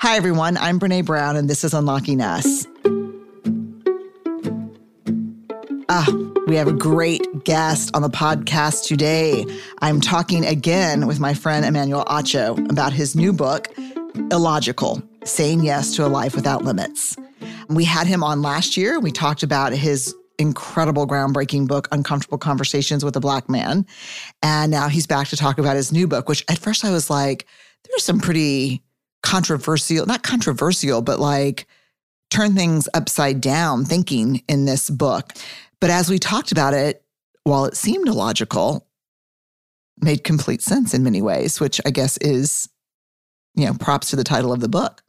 Hi, everyone. I'm Brene Brown, and this is Unlocking Us. Ah, we have a great guest on the podcast today. I'm talking again with my friend Emmanuel Acho about his new book, Illogical Saying Yes to a Life Without Limits. We had him on last year. We talked about his incredible, groundbreaking book, Uncomfortable Conversations with a Black Man. And now he's back to talk about his new book, which at first I was like, there's some pretty controversial, not controversial, but like turn things upside down thinking in this book. But as we talked about it, while it seemed illogical, made complete sense in many ways, which I guess is, you know, props to the title of the book.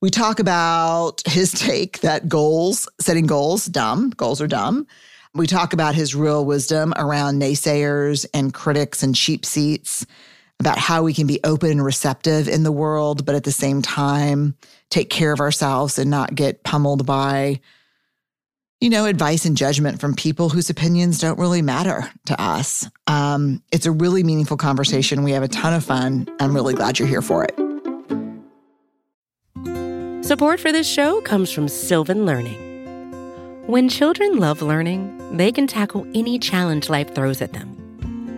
We talk about his take that goals, setting goals, dumb, goals are dumb. We talk about his real wisdom around naysayers and critics and cheap seats, about how we can be open and receptive in the world, but at the same time, take care of ourselves and not get pummeled by, you know, advice and judgment from people whose opinions don't really matter to us. Um, it's a really meaningful conversation. We have a ton of fun. I'm really glad you're here for it. Support for this show comes from Sylvan Learning. When children love learning, they can tackle any challenge life throws at them.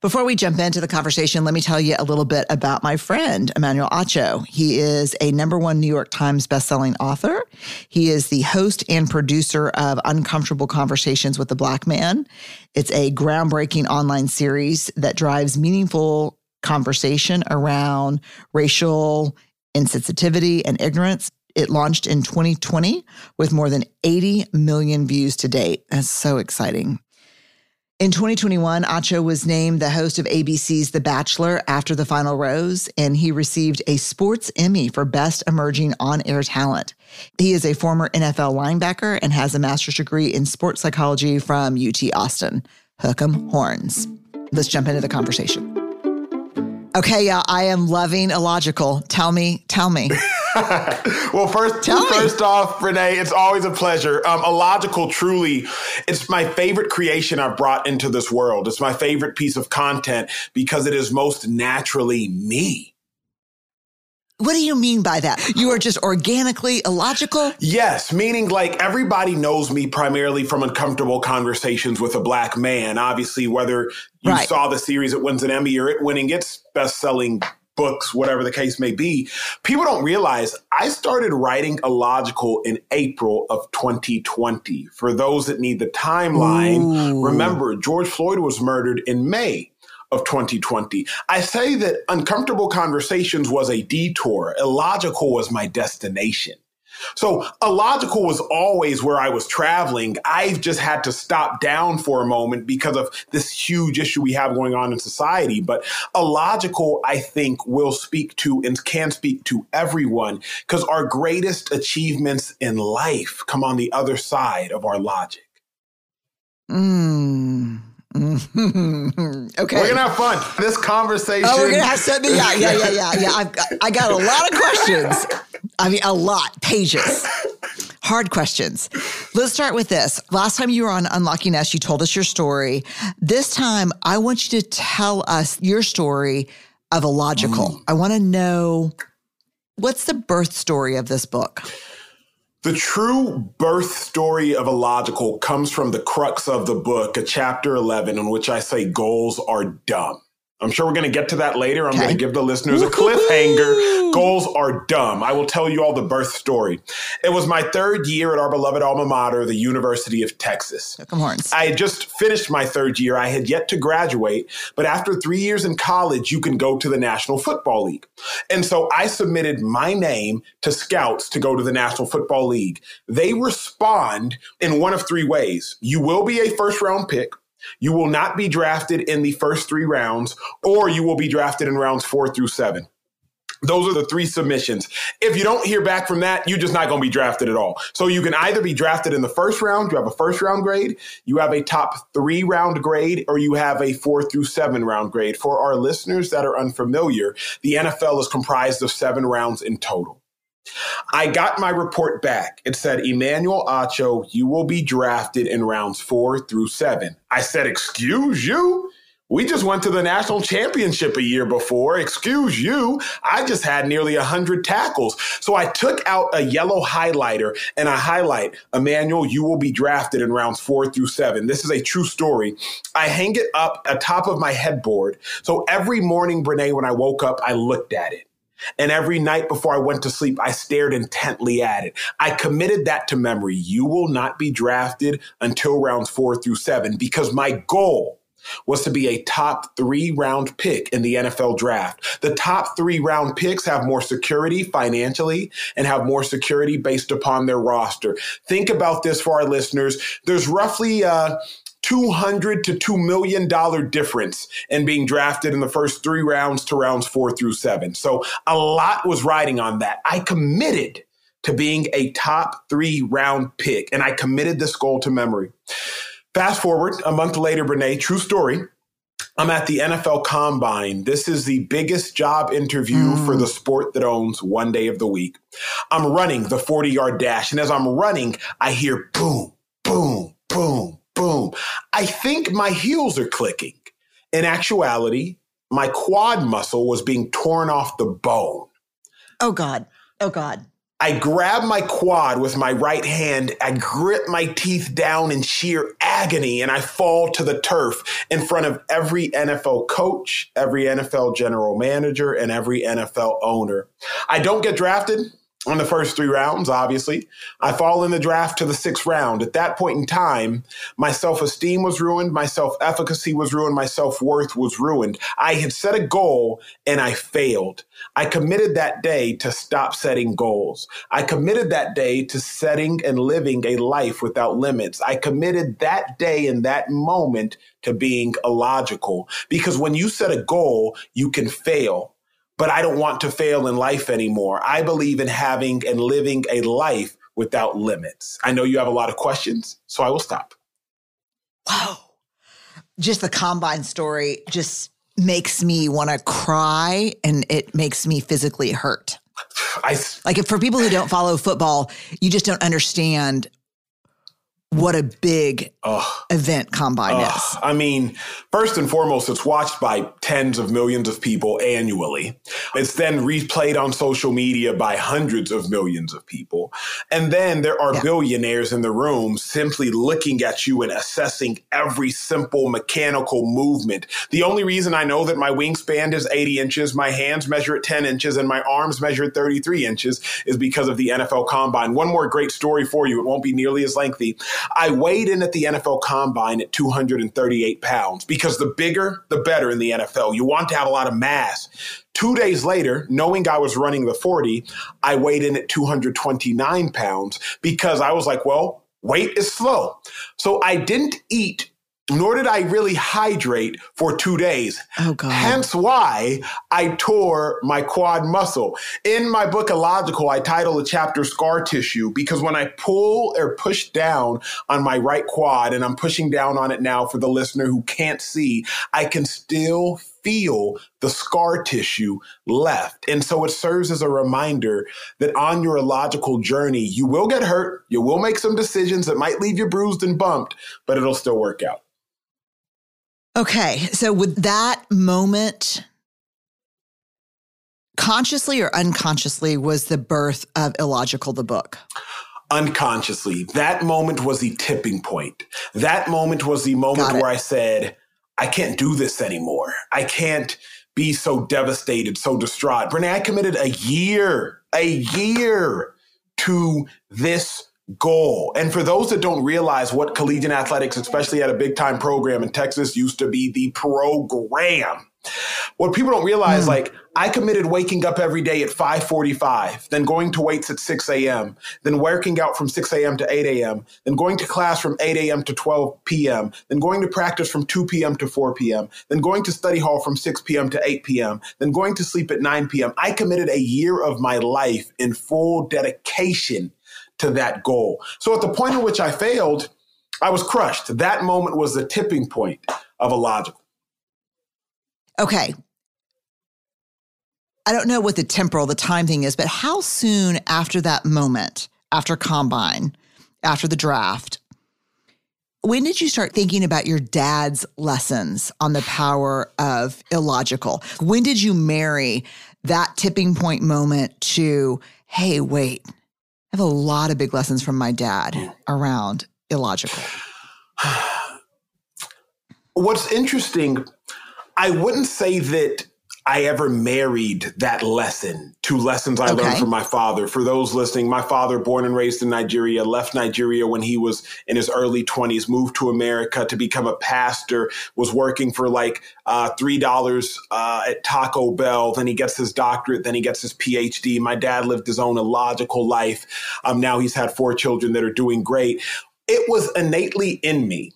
Before we jump into the conversation, let me tell you a little bit about my friend, Emmanuel Acho. He is a number one New York Times bestselling author. He is the host and producer of Uncomfortable Conversations with the Black Man. It's a groundbreaking online series that drives meaningful conversation around racial insensitivity and ignorance. It launched in 2020 with more than 80 million views to date. That's so exciting. In 2021, Acho was named the host of ABC's The Bachelor after the final rose, and he received a Sports Emmy for Best Emerging On Air Talent. He is a former NFL linebacker and has a master's degree in sports psychology from UT Austin. Hook 'em horns. Let's jump into the conversation. Okay, yeah, I am loving illogical. Tell me, tell me. well, first, Tell me. first off, Brene, it's always a pleasure. Um, Illogical, truly, it's my favorite creation I've brought into this world. It's my favorite piece of content because it is most naturally me. What do you mean by that? You are just organically illogical? Yes, meaning like everybody knows me primarily from uncomfortable conversations with a black man. Obviously, whether you Right. saw the series, it wins an Emmy or it winning its best selling books, whatever the case may be. People don't realize I started writing Illogical in April of 2020. For those that need the timeline, Ooh. remember George Floyd was murdered in May of 2020. I say that Uncomfortable Conversations was a detour, Illogical was my destination. So illogical was always where I was traveling. I've just had to stop down for a moment because of this huge issue we have going on in society. But illogical, I think, will speak to and can speak to everyone because our greatest achievements in life come on the other side of our logic. Mm. Okay. We're gonna have fun. This conversation. Oh, we're gonna have something. Yeah, yeah, yeah, yeah, yeah. I've got, I got a lot of questions. I mean, a lot pages. Hard questions. Let's start with this. Last time you were on Unlocking Us, you told us your story. This time, I want you to tell us your story of Illogical. Mm. I want to know what's the birth story of this book. The true birth story of Illogical comes from the crux of the book, a chapter 11, in which I say goals are dumb. I'm sure we're going to get to that later. I'm Okay. going to give the listeners a cliffhanger. Goals are dumb. I will tell you all the birth story. It was my third year at our beloved alma mater, the University of Texas. Come horns. I had just finished my third year. I had yet to graduate, but after three years in college, you can go to the National Football League. And so I submitted my name to scouts to go to the National Football League. They respond in one of three ways. You will be a first round pick. You will not be drafted in the first three rounds, or you will be drafted in rounds four through seven. Those are the three submissions. If you don't hear back from that, you're just not going to be drafted at all. So you can either be drafted in the first round, you have a first round grade, you have a top three round grade, or you have a four through seven round grade. For our listeners that are unfamiliar, the NFL is comprised of seven rounds in total. I got my report back. It said, Emmanuel Acho, you will be drafted in rounds four through seven. I said, Excuse you? We just went to the national championship a year before. Excuse you. I just had nearly 100 tackles. So I took out a yellow highlighter and I highlight, Emmanuel, you will be drafted in rounds four through seven. This is a true story. I hang it up atop of my headboard. So every morning, Brene, when I woke up, I looked at it. And every night before I went to sleep, I stared intently at it. I committed that to memory. You will not be drafted until rounds four through seven because my goal was to be a top three round pick in the NFL draft. The top three round picks have more security financially and have more security based upon their roster. Think about this for our listeners. There's roughly, uh, 200 to 2 million dollar difference in being drafted in the first 3 rounds to rounds 4 through 7. So a lot was riding on that. I committed to being a top 3 round pick and I committed this goal to memory. Fast forward a month later, Brene, true story. I'm at the NFL Combine. This is the biggest job interview mm. for the sport that owns one day of the week. I'm running the 40 yard dash. And as I'm running, I hear boom, boom, boom, boom. I think my heels are clicking. In actuality, my quad muscle was being torn off the bone. Oh, God. Oh, God. I grab my quad with my right hand. I grit my teeth down in sheer agony and I fall to the turf in front of every NFL coach, every NFL general manager, and every NFL owner. I don't get drafted on the first three rounds, obviously. I fall in the draft to the sixth round. At that point in time, my self esteem was ruined, my self efficacy was ruined, my self worth was ruined. I had set a goal and I failed. I committed that day to stop setting goals. I committed that day to setting and living a life without limits. I committed that day and that moment to being illogical because when you set a goal, you can fail but I don't want to fail in life anymore. I believe in having and living a life without limits. I know you have a lot of questions, so I will stop. Wow. Just the combine story just makes me want to cry and it makes me physically hurt. I, like for people who don't follow football, you just don't understand what a big event combine is. I mean, first and foremost, it's watched by tens of millions of people annually. It's then replayed on social media by hundreds of millions of people. And then there are yeah. billionaires in the room simply looking at you and assessing every simple mechanical movement. The only reason I know that my wingspan is 80 inches, my hands measure at 10 inches, and my arms measure at 33 inches is because of the NFL combine. One more great story for you. It won't be nearly as lengthy. I weighed in at the NFL combine at 238 pounds because the bigger, the better in the NFL. You want to have a lot of mass. Two days later, knowing I was running the 40, I weighed in at 229 pounds because I was like, well, weight is slow. So I didn't eat nor did I really hydrate for two days. Oh, God. Hence why I tore my quad muscle. In my book, Illogical, I title the chapter Scar Tissue because when I pull or push down on my right quad, and I'm pushing down on it now for the listener who can't see, I can still feel the scar tissue left. And so it serves as a reminder that on your illogical journey, you will get hurt, you will make some decisions that might leave you bruised and bumped, but it'll still work out. Okay. So, with that moment, consciously or unconsciously, was the birth of Illogical, the book? Unconsciously. That moment was the tipping point. That moment was the moment where I said, I can't do this anymore. I can't be so devastated, so distraught. Brene, I committed a year, a year to this goal. And for those that don't realize what collegiate athletics, especially at a big time program in Texas, used to be the program. What people don't realize, mm. like I committed waking up every day at 545, then going to weights at 6 a.m., then working out from 6 a.m. to 8 a.m., then going to class from 8 a.m. to 12 p.m., then going to practice from 2 p.m. to 4 p.m., then going to study hall from 6 p.m. to 8 p.m., then going to sleep at 9 p.m. I committed a year of my life in full dedication to that goal. So at the point at which I failed, I was crushed. That moment was the tipping point of illogical. Okay. I don't know what the temporal, the time thing is, but how soon after that moment, after combine, after the draft, when did you start thinking about your dad's lessons on the power of illogical? When did you marry that tipping point moment to, hey, wait, I have a lot of big lessons from my dad mm. around illogical? What's interesting I wouldn't say that I ever married that lesson to lessons I okay. learned from my father. For those listening, my father, born and raised in Nigeria, left Nigeria when he was in his early 20s, moved to America to become a pastor, was working for like uh, $3 uh, at Taco Bell. Then he gets his doctorate, then he gets his PhD. My dad lived his own illogical life. Um, now he's had four children that are doing great. It was innately in me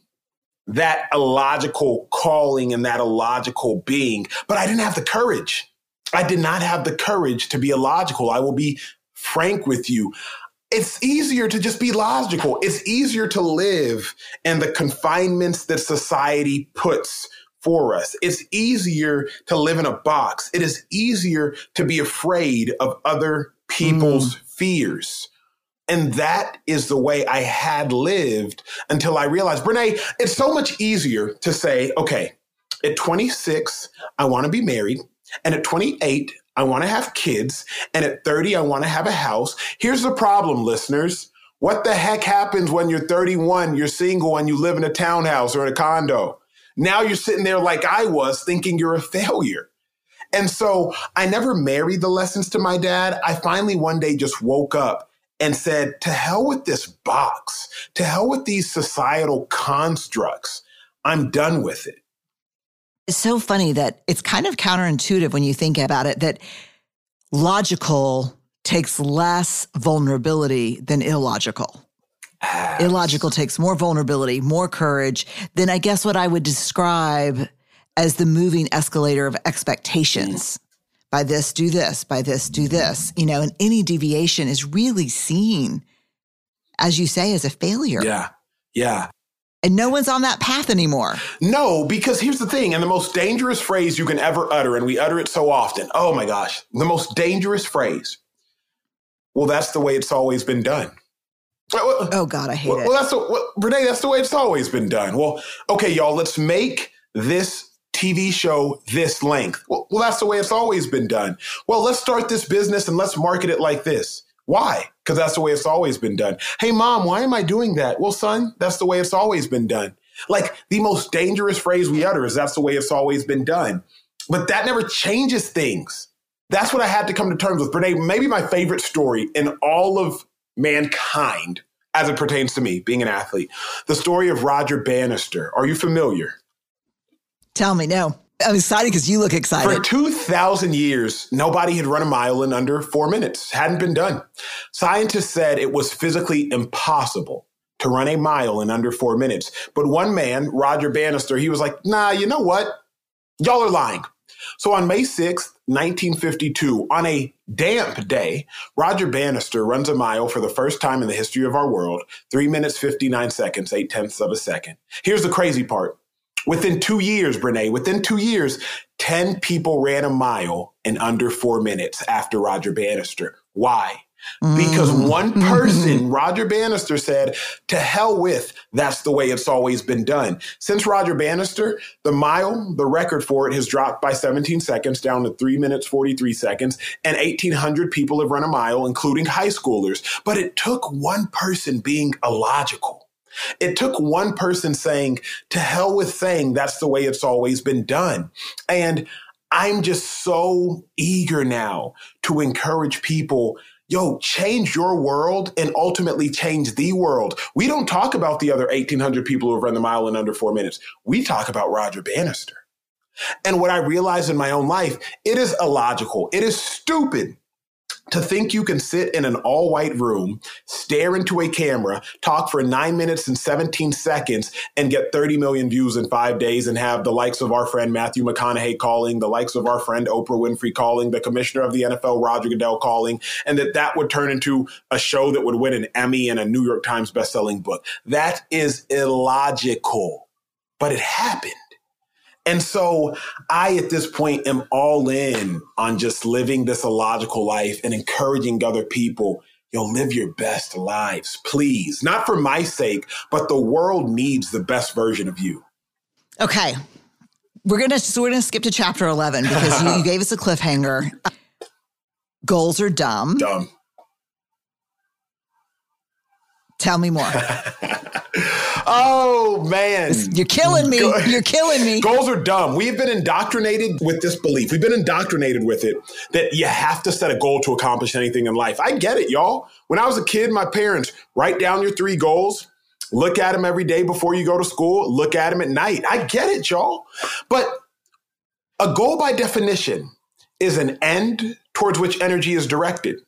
that illogical calling and that illogical being, but I didn't have the courage. I did not have the courage to be illogical. I will be frank with you. It's easier to just be logical. It's easier to live in the confinements that society puts for us. It's easier to live in a box. It is easier to be afraid of other people's mm. fears. And that is the way I had lived until I realized, Brene, it's so much easier to say, okay, at 26, I want to be married. And at 28, I want to have kids. And at 30, I want to have a house. Here's the problem, listeners. What the heck happens when you're 31, you're single, and you live in a townhouse or in a condo? Now you're sitting there like I was thinking you're a failure. And so I never married the lessons to my dad. I finally one day just woke up and said, to hell with this box, to hell with these societal constructs. I'm done with it. It's so funny that it's kind of counterintuitive when you think about it that logical takes less vulnerability than illogical. Yes. Illogical takes more vulnerability, more courage than I guess what I would describe as the moving escalator of expectations by this, do this, by this, do this, you know, and any deviation is really seen, as you say, as a failure. Yeah. Yeah. And no one's on that path anymore. No, because here's the thing, and the most dangerous phrase you can ever utter, and we utter it so often. Oh my gosh, the most dangerous phrase. Well, that's the way it's always been done. Oh God, I hate well, it. Well, that's the, well, Brene. That's the way it's always been done. Well, okay, y'all. Let's make this TV show this length. Well, well, that's the way it's always been done. Well, let's start this business and let's market it like this. Why? Because that's the way it's always been done. Hey, mom, why am I doing that? Well, son, that's the way it's always been done. Like the most dangerous phrase we utter is that's the way it's always been done. But that never changes things. That's what I had to come to terms with. Brene, maybe my favorite story in all of mankind as it pertains to me being an athlete, the story of Roger Bannister. Are you familiar? Tell me, no. I'm excited because you look excited. For 2,000 years, nobody had run a mile in under four minutes. Hadn't been done. Scientists said it was physically impossible to run a mile in under four minutes. But one man, Roger Bannister, he was like, nah, you know what? Y'all are lying. So on May 6th, 1952, on a damp day, Roger Bannister runs a mile for the first time in the history of our world, three minutes, 59 seconds, eight tenths of a second. Here's the crazy part. Within two years, Brene, within two years, 10 people ran a mile in under four minutes after Roger Bannister. Why? Because mm. one person, Roger Bannister said, to hell with, that's the way it's always been done. Since Roger Bannister, the mile, the record for it has dropped by 17 seconds down to three minutes, 43 seconds, and 1,800 people have run a mile, including high schoolers. But it took one person being illogical it took one person saying, to hell with saying that's the way it's always been done. And I'm just so eager now to encourage people yo, change your world and ultimately change the world. We don't talk about the other 1,800 people who have run the mile in under four minutes. We talk about Roger Bannister. And what I realize in my own life, it is illogical. It is stupid to think you can sit in an all white room, stare into a camera, talk for nine minutes and 17 seconds, and get 30 million views in five days and have the likes of our friend Matthew McConaughey calling, the likes of our friend Oprah Winfrey calling, the commissioner of the NFL, Roger Goodell calling, and that that would turn into a show that would win an Emmy and a New York Times bestselling book. That is illogical, but it happened. And so I, at this point, am all in on just living this illogical life and encouraging other people, yo, live your best lives, please. Not for my sake, but the world needs the best version of you. Okay. We're gonna so we're gonna skip to chapter eleven because you, you gave us a cliffhanger. Goals are dumb. Dumb. Tell me more. oh man, you're killing me. You're killing me. Goals are dumb. We've been indoctrinated with this belief. We've been indoctrinated with it that you have to set a goal to accomplish anything in life. I get it, y'all. When I was a kid, my parents write down your three goals. Look at them every day before you go to school. Look at them at night. I get it, y'all. But a goal by definition is an end towards which energy is directed.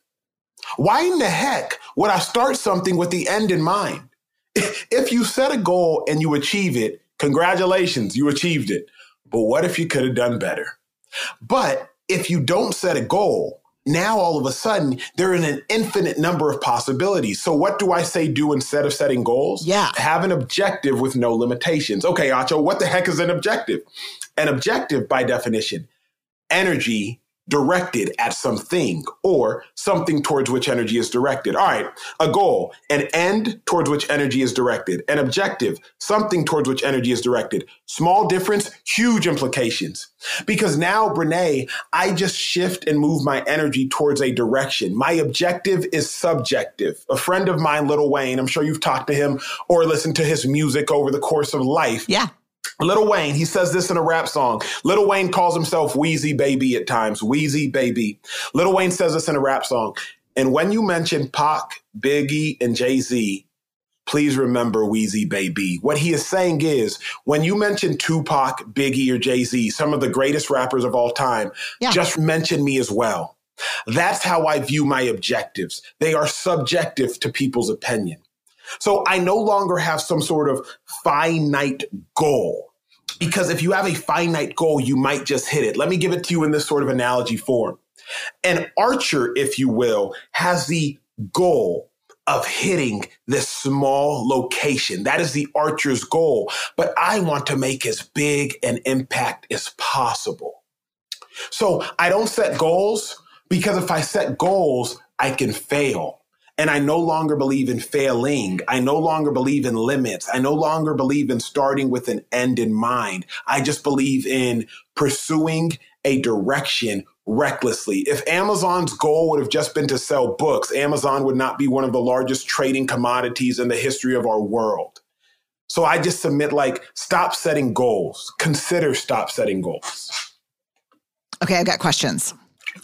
Why in the heck would I start something with the end in mind? If you set a goal and you achieve it, congratulations, you achieved it. But what if you could have done better? But if you don't set a goal, now all of a sudden there are an infinite number of possibilities. So what do I say do instead of setting goals? Yeah. Have an objective with no limitations. Okay, Acho, what the heck is an objective? An objective by definition, energy directed at something or something towards which energy is directed. All right, a goal, an end towards which energy is directed, an objective, something towards which energy is directed. Small difference, huge implications. Because now, Brene, I just shift and move my energy towards a direction. My objective is subjective. A friend of mine, Lil Wayne, I'm sure you've talked to him or listened to his music over the course of life. Yeah. Lil Wayne, he says this in a rap song. Lil Wayne calls himself Weezy Baby at times. Weezy Baby. Lil Wayne says this in a rap song. And when you mention Pac, Biggie, and Jay Z, please remember Weezy Baby. What he is saying is when you mention Tupac, Biggie, or Jay Z, some of the greatest rappers of all time, yeah. just mention me as well. That's how I view my objectives. They are subjective to people's opinion. So I no longer have some sort of finite goal. Because if you have a finite goal, you might just hit it. Let me give it to you in this sort of analogy form. An archer, if you will, has the goal of hitting this small location. That is the archer's goal. But I want to make as big an impact as possible. So I don't set goals because if I set goals, I can fail. And I no longer believe in failing. I no longer believe in limits. I no longer believe in starting with an end in mind. I just believe in pursuing a direction recklessly. If Amazon's goal would have just been to sell books, Amazon would not be one of the largest trading commodities in the history of our world. So I just submit like, stop setting goals. Consider stop setting goals. Okay, I've got questions.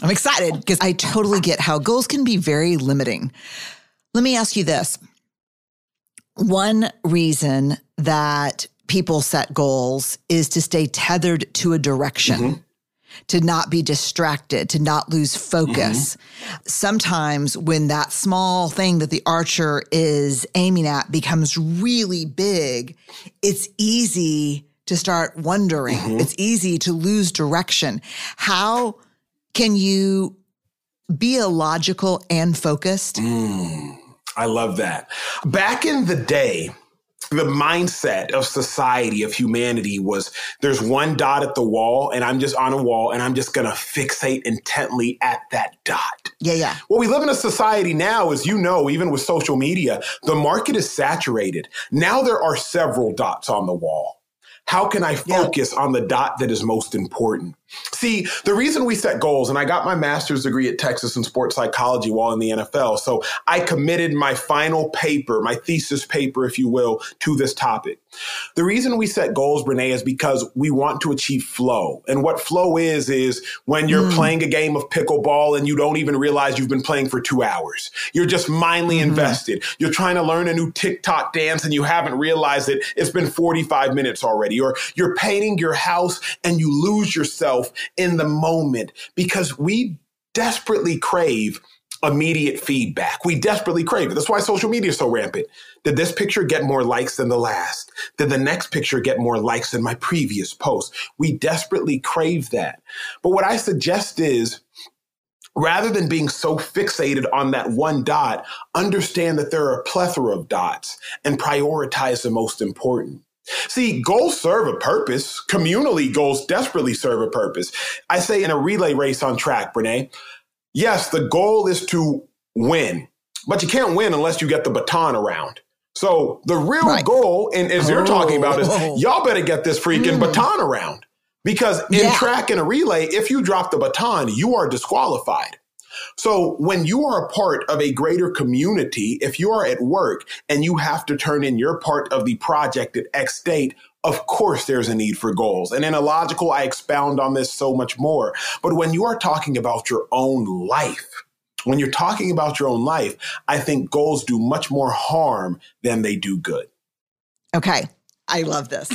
I'm excited because I totally get how goals can be very limiting. Let me ask you this. One reason that people set goals is to stay tethered to a direction. Mm-hmm. To not be distracted, to not lose focus. Mm-hmm. Sometimes, when that small thing that the archer is aiming at becomes really big, it's easy to start wondering. Mm-hmm. It's easy to lose direction. How can you be illogical and focused? Mm, I love that. Back in the day, the mindset of society, of humanity was there's one dot at the wall and I'm just on a wall and I'm just going to fixate intently at that dot. Yeah, yeah. Well, we live in a society now, as you know, even with social media, the market is saturated. Now there are several dots on the wall. How can I focus yeah. on the dot that is most important? See, the reason we set goals, and I got my master's degree at Texas in sports psychology while in the NFL. So I committed my final paper, my thesis paper, if you will, to this topic. The reason we set goals, Brene, is because we want to achieve flow. And what flow is, is when you're mm. playing a game of pickleball and you don't even realize you've been playing for two hours. You're just mindly mm. invested. You're trying to learn a new TikTok dance and you haven't realized it. It's been 45 minutes already. Or you're painting your house and you lose yourself in the moment because we desperately crave immediate feedback. We desperately crave it. That's why social media is so rampant. Did this picture get more likes than the last? Did the next picture get more likes than my previous post? We desperately crave that. But what I suggest is rather than being so fixated on that one dot, understand that there are a plethora of dots and prioritize the most important. See, goals serve a purpose. Communally, goals desperately serve a purpose. I say in a relay race on track, Brene, yes, the goal is to win, but you can't win unless you get the baton around. So the real right. goal, and as oh. you're talking about, is oh. y'all better get this freaking mm. baton around. Because in yeah. track and a relay, if you drop the baton, you are disqualified. So when you are a part of a greater community, if you are at work and you have to turn in your part of the project at X date, of course there's a need for goals. And in Illogical, I expound on this so much more. But when you are talking about your own life, when you're talking about your own life, I think goals do much more harm than they do good. Okay. I love this.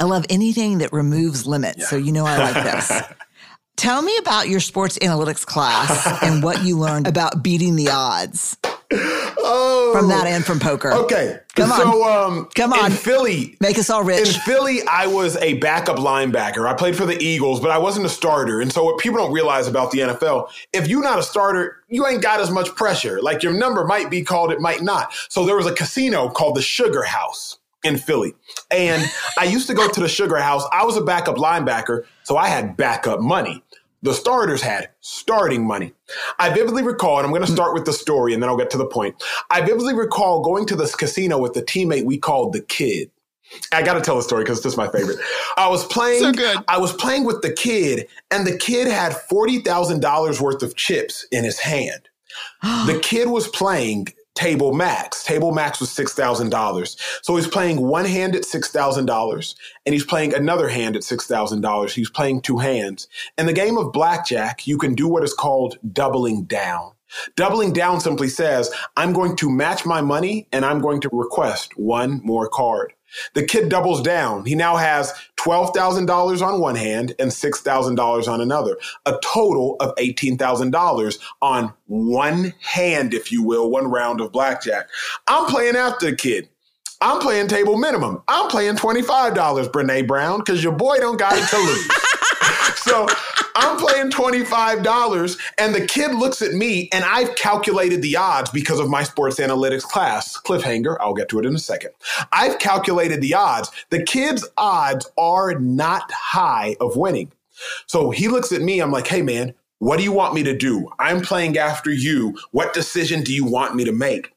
I love anything that removes limits. Yeah. So you know I like this. Tell me about your sports analytics class and what you learned about beating the odds. Oh, from that and from poker. Okay, come on. So, um, come on, in Philly, make us all rich. In Philly, I was a backup linebacker. I played for the Eagles, but I wasn't a starter. And so, what people don't realize about the NFL, if you're not a starter, you ain't got as much pressure. Like your number might be called, it might not. So there was a casino called the SugarHouse in Philly. And I used to go to the SugarHouse. I was a backup linebacker, so I had backup money. The starters had starting money. I vividly recall, and I'm going to start with the story and then I'll get to the point. I vividly recall going to this casino with the teammate we called the kid. I got to tell the story because this is my favorite. I was playing. So good. I was playing with the kid, and the kid had forty thousand dollars worth of chips in his hand. the kid was playing table max. Table max was $6,000. So he's playing one hand at $6,000 and he's playing another hand at $6,000. He's playing two hands. In the game of blackjack, you can do what is called doubling down. Doubling down simply says, I'm going to match my money and I'm going to request one more card. The kid doubles down. He now has $12,000 on one hand and $6,000 on another, a total of $18,000 on one hand, if you will, one round of blackjack. I'm playing after the kid. I'm playing table minimum. I'm playing $25, Brene Brown, because your boy don't got it to lose. so I'm playing $25 and the kid looks at me and I've calculated the odds because of my sports analytics class. Cliffhanger, I'll get to it in a second. I've calculated the odds. The kid's odds are not high of winning. So he looks at me, I'm like, hey man, what do you want me to do? I'm playing after you. What decision do you want me to make?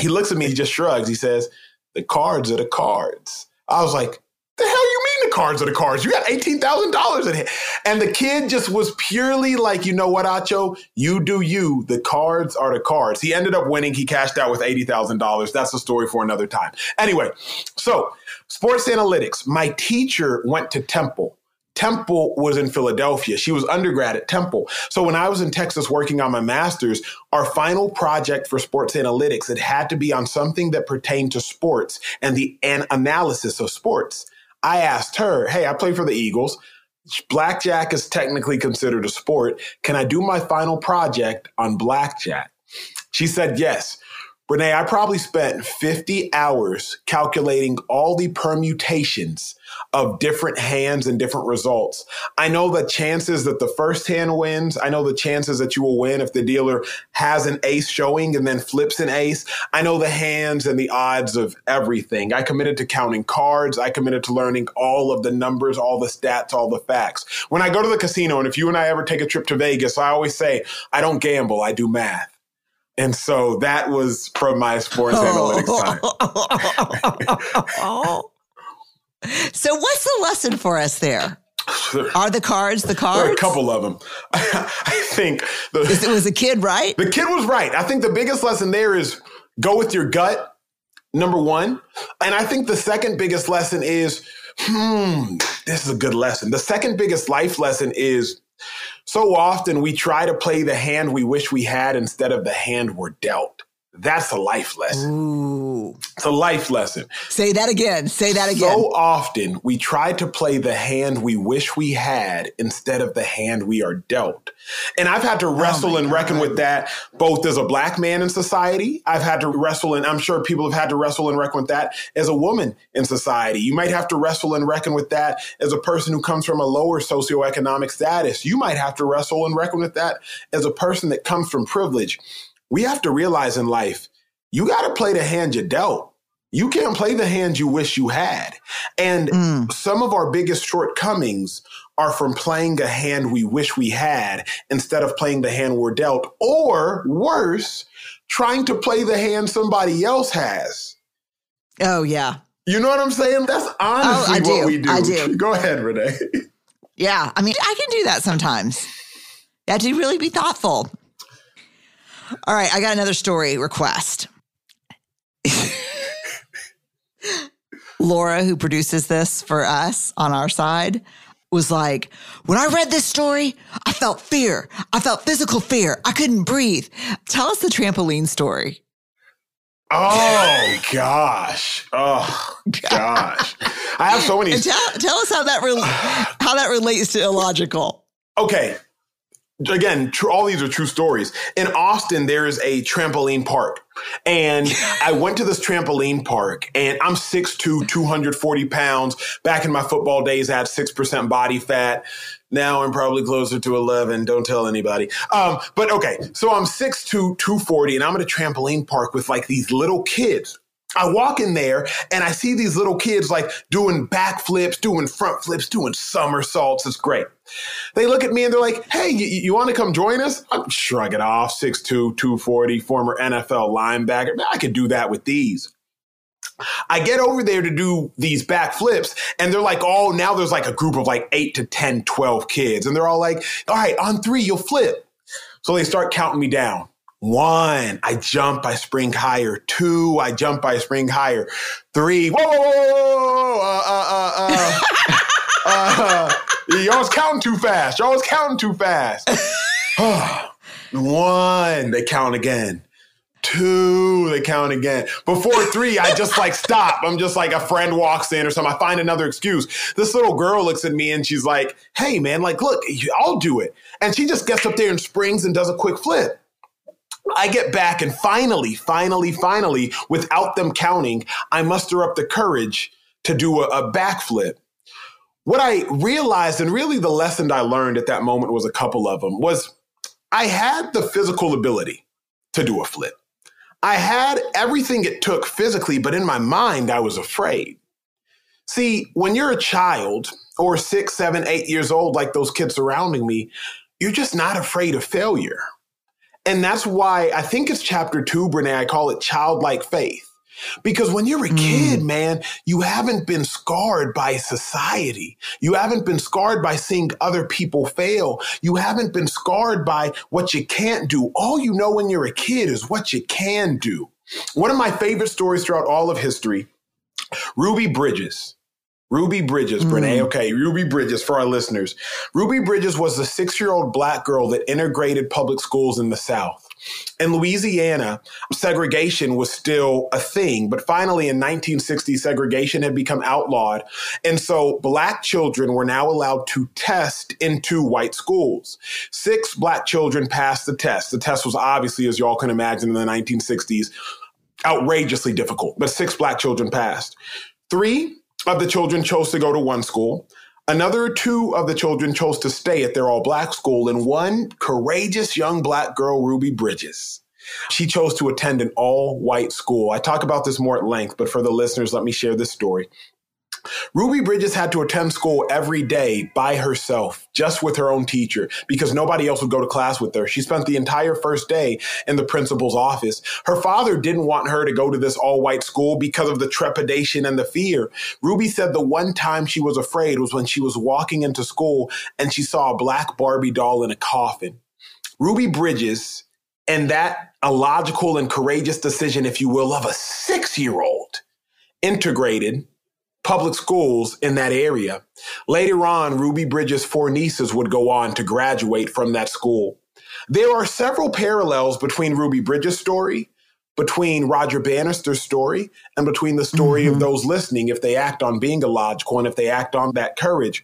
He looks at me, he just shrugs. He says, the cards are the cards. I was like, the hell you mean cards are the cards? You got $18,000 in here. And the kid just was purely like, you know what, Acho? You do you. The cards are the cards. He ended up winning. He cashed out with $80,000. That's a story for another time. Anyway, so sports analytics. My teacher went to Temple. Temple was in Philadelphia. She was undergrad at Temple. So when I was in Texas working on my master's, our final project for sports analytics, it had to be on something that pertained to sports and the an- analysis of sports. I asked her, Hey, I play for the Eagles. Blackjack is technically considered a sport. Can I do my final project on blackjack? She said yes. Brene, I probably spent 50 hours calculating all the permutations of different hands and different results. I know the chances that the first hand wins. I know the chances that you will win if the dealer has an ace showing and then flips an ace. I know the hands and the odds of everything. I committed to counting cards. I committed to learning all of the numbers, all the stats, all the facts. When I go to the casino, and if you and I ever take a trip to Vegas, I always say, I don't gamble, I do math. And so that was from my sports analytics time. So, what's the lesson for us there? Are the cards the cards? There are a couple of them. I think the, it was a kid right. The kid was right. I think the biggest lesson there is go with your gut. Number one, and I think the second biggest lesson is, hmm, this is a good lesson. The second biggest life lesson is so often we try to play the hand we wish we had instead of the hand we're dealt. That's a life lesson. Ooh. It's a life lesson. Say that again. Say that again. So often we try to play the hand we wish we had instead of the hand we are dealt. And I've had to oh wrestle oh and God. reckon with that both as a black man in society. I've had to wrestle, and I'm sure people have had to wrestle and reckon with that as a woman in society. You might have to wrestle and reckon with that as a person who comes from a lower socioeconomic status. You might have to wrestle and reckon with that as a person that comes from privilege we have to realize in life, you got to play the hand you dealt. You can't play the hand you wish you had. And mm. some of our biggest shortcomings are from playing a hand we wish we had instead of playing the hand we're dealt, or worse, trying to play the hand somebody else has. Oh, yeah. You know what I'm saying? That's honestly oh, what we do. I do. Go ahead, Brene. Yeah. I mean, I can do that sometimes. You have to really be thoughtful. All right, I got another story request. Laura, who produces this for us on our side, was like, when I read this story, I felt fear. I felt physical fear. I couldn't breathe. Tell us the trampoline story. Oh gosh! Oh gosh! I have so many. And tell, tell us how that re- how that relates to illogical. Okay, again, tr- all these are true stories. In Austin, there is a trampoline park. And I went to this trampoline park and I'm 6'2, 240 pounds. Back in my football days, I had 6% body fat. Now I'm probably closer to 11. Don't tell anybody. Um, but okay, so I'm 6'2, 240, and I'm at a trampoline park with like these little kids I walk in there and I see these little kids like doing backflips, doing front flips, doing somersaults. It's great. They look at me and they're like, hey, you, you want to come join us? I'm shrug it off. 6'2, 240, former NFL linebacker. I could do that with these. I get over there to do these backflips and they're like, oh, now there's like a group of like eight to 10, 12 kids. And they're all like, all right, on three, you'll flip. So they start counting me down. One, I jump, I spring higher. Two, I jump, I spring higher. Three, whoa, whoa, whoa, uh, uh, uh, uh, uh, y'all was counting too fast. Y'all was counting too fast. One, they count again. Two, they count again. Before three, I just like stop. I'm just like a friend walks in or something. I find another excuse. This little girl looks at me and she's like, hey, man, like, look, I'll do it. And she just gets up there and springs and does a quick flip. I get back and finally, finally, finally, without them counting, I muster up the courage to do a, a backflip. What I realized, and really the lesson I learned at that moment was a couple of them, was I had the physical ability to do a flip. I had everything it took physically, but in my mind, I was afraid. See, when you're a child or six, seven, eight years old, like those kids surrounding me, you're just not afraid of failure. And that's why I think it's chapter two, Brene. I call it childlike faith. Because when you're a mm. kid, man, you haven't been scarred by society. You haven't been scarred by seeing other people fail. You haven't been scarred by what you can't do. All you know when you're a kid is what you can do. One of my favorite stories throughout all of history, Ruby Bridges. Ruby Bridges, mm. Brene. Okay, Ruby Bridges for our listeners. Ruby Bridges was a six year old black girl that integrated public schools in the South. In Louisiana, segregation was still a thing, but finally in 1960, segregation had become outlawed. And so black children were now allowed to test into white schools. Six black children passed the test. The test was obviously, as y'all can imagine, in the 1960s, outrageously difficult, but six black children passed. Three of the children chose to go to one school. Another two of the children chose to stay at their all black school, and one courageous young black girl, Ruby Bridges. She chose to attend an all white school. I talk about this more at length, but for the listeners, let me share this story. Ruby Bridges had to attend school every day by herself, just with her own teacher, because nobody else would go to class with her. She spent the entire first day in the principal's office. Her father didn't want her to go to this all white school because of the trepidation and the fear. Ruby said the one time she was afraid was when she was walking into school and she saw a black Barbie doll in a coffin. Ruby Bridges and that illogical and courageous decision, if you will, of a six year old integrated public schools in that area. Later on, Ruby Bridges' four nieces would go on to graduate from that school. There are several parallels between Ruby Bridges' story, between Roger Bannister's story, and between the story mm-hmm. of those listening if they act on being illogical and if they act on that courage.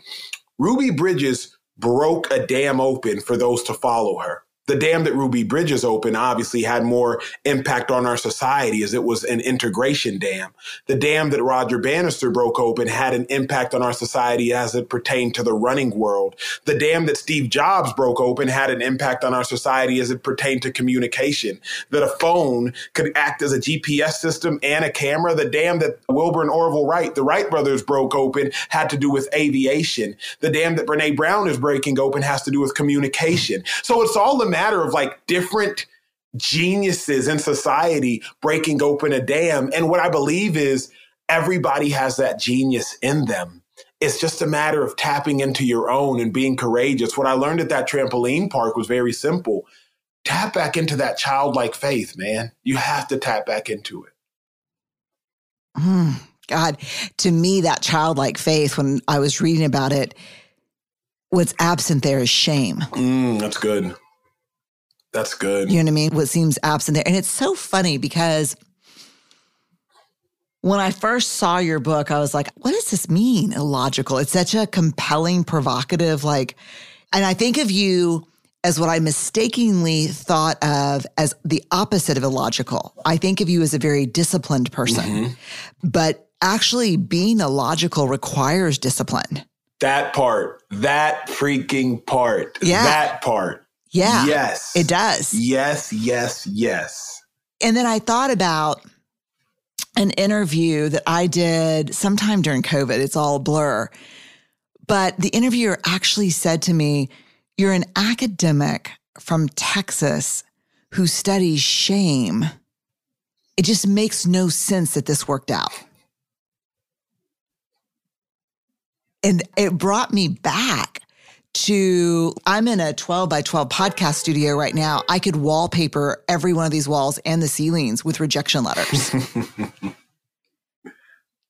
Ruby Bridges broke a dam open for those to follow her the dam that Ruby Bridges opened obviously had more impact on our society as it was an integration dam. The dam that Roger Bannister broke open had an impact on our society as it pertained to the running world. The dam that Steve Jobs broke open had an impact on our society as it pertained to communication. That a phone could act as a GPS system and a camera. The dam that Wilbur and Orville Wright, the Wright brothers, broke open had to do with aviation. The dam that Brene Brown is breaking open has to do with communication. So it's all the matter of like different geniuses in society breaking open a dam. And what I believe is everybody has that genius in them. It's just a matter of tapping into your own and being courageous. What I learned at that trampoline park was very simple. Tap back into that childlike faith, man. You have to tap back into it. Mm, God, to me, that childlike faith, when I was reading about it, what's absent there is shame. Mm, that's good. That's good. You know what I mean? What seems absent there. And it's so funny because when I first saw your book, I was like, what does this mean? Illogical. It's such a compelling, provocative, like, and I think of you as what I mistakenly thought of as the opposite of illogical. I think of you as a very disciplined person, mm-hmm. but actually being illogical requires discipline. That part, that freaking part, yeah. that part. Yeah. Yes. It does. Yes, yes, yes. And then I thought about an interview that I did sometime during COVID. It's all blur. But the interviewer actually said to me, You're an academic from Texas who studies shame. It just makes no sense that this worked out. And it brought me back to I'm in a 12 by 12 podcast studio right now. I could wallpaper every one of these walls and the ceilings with rejection letters.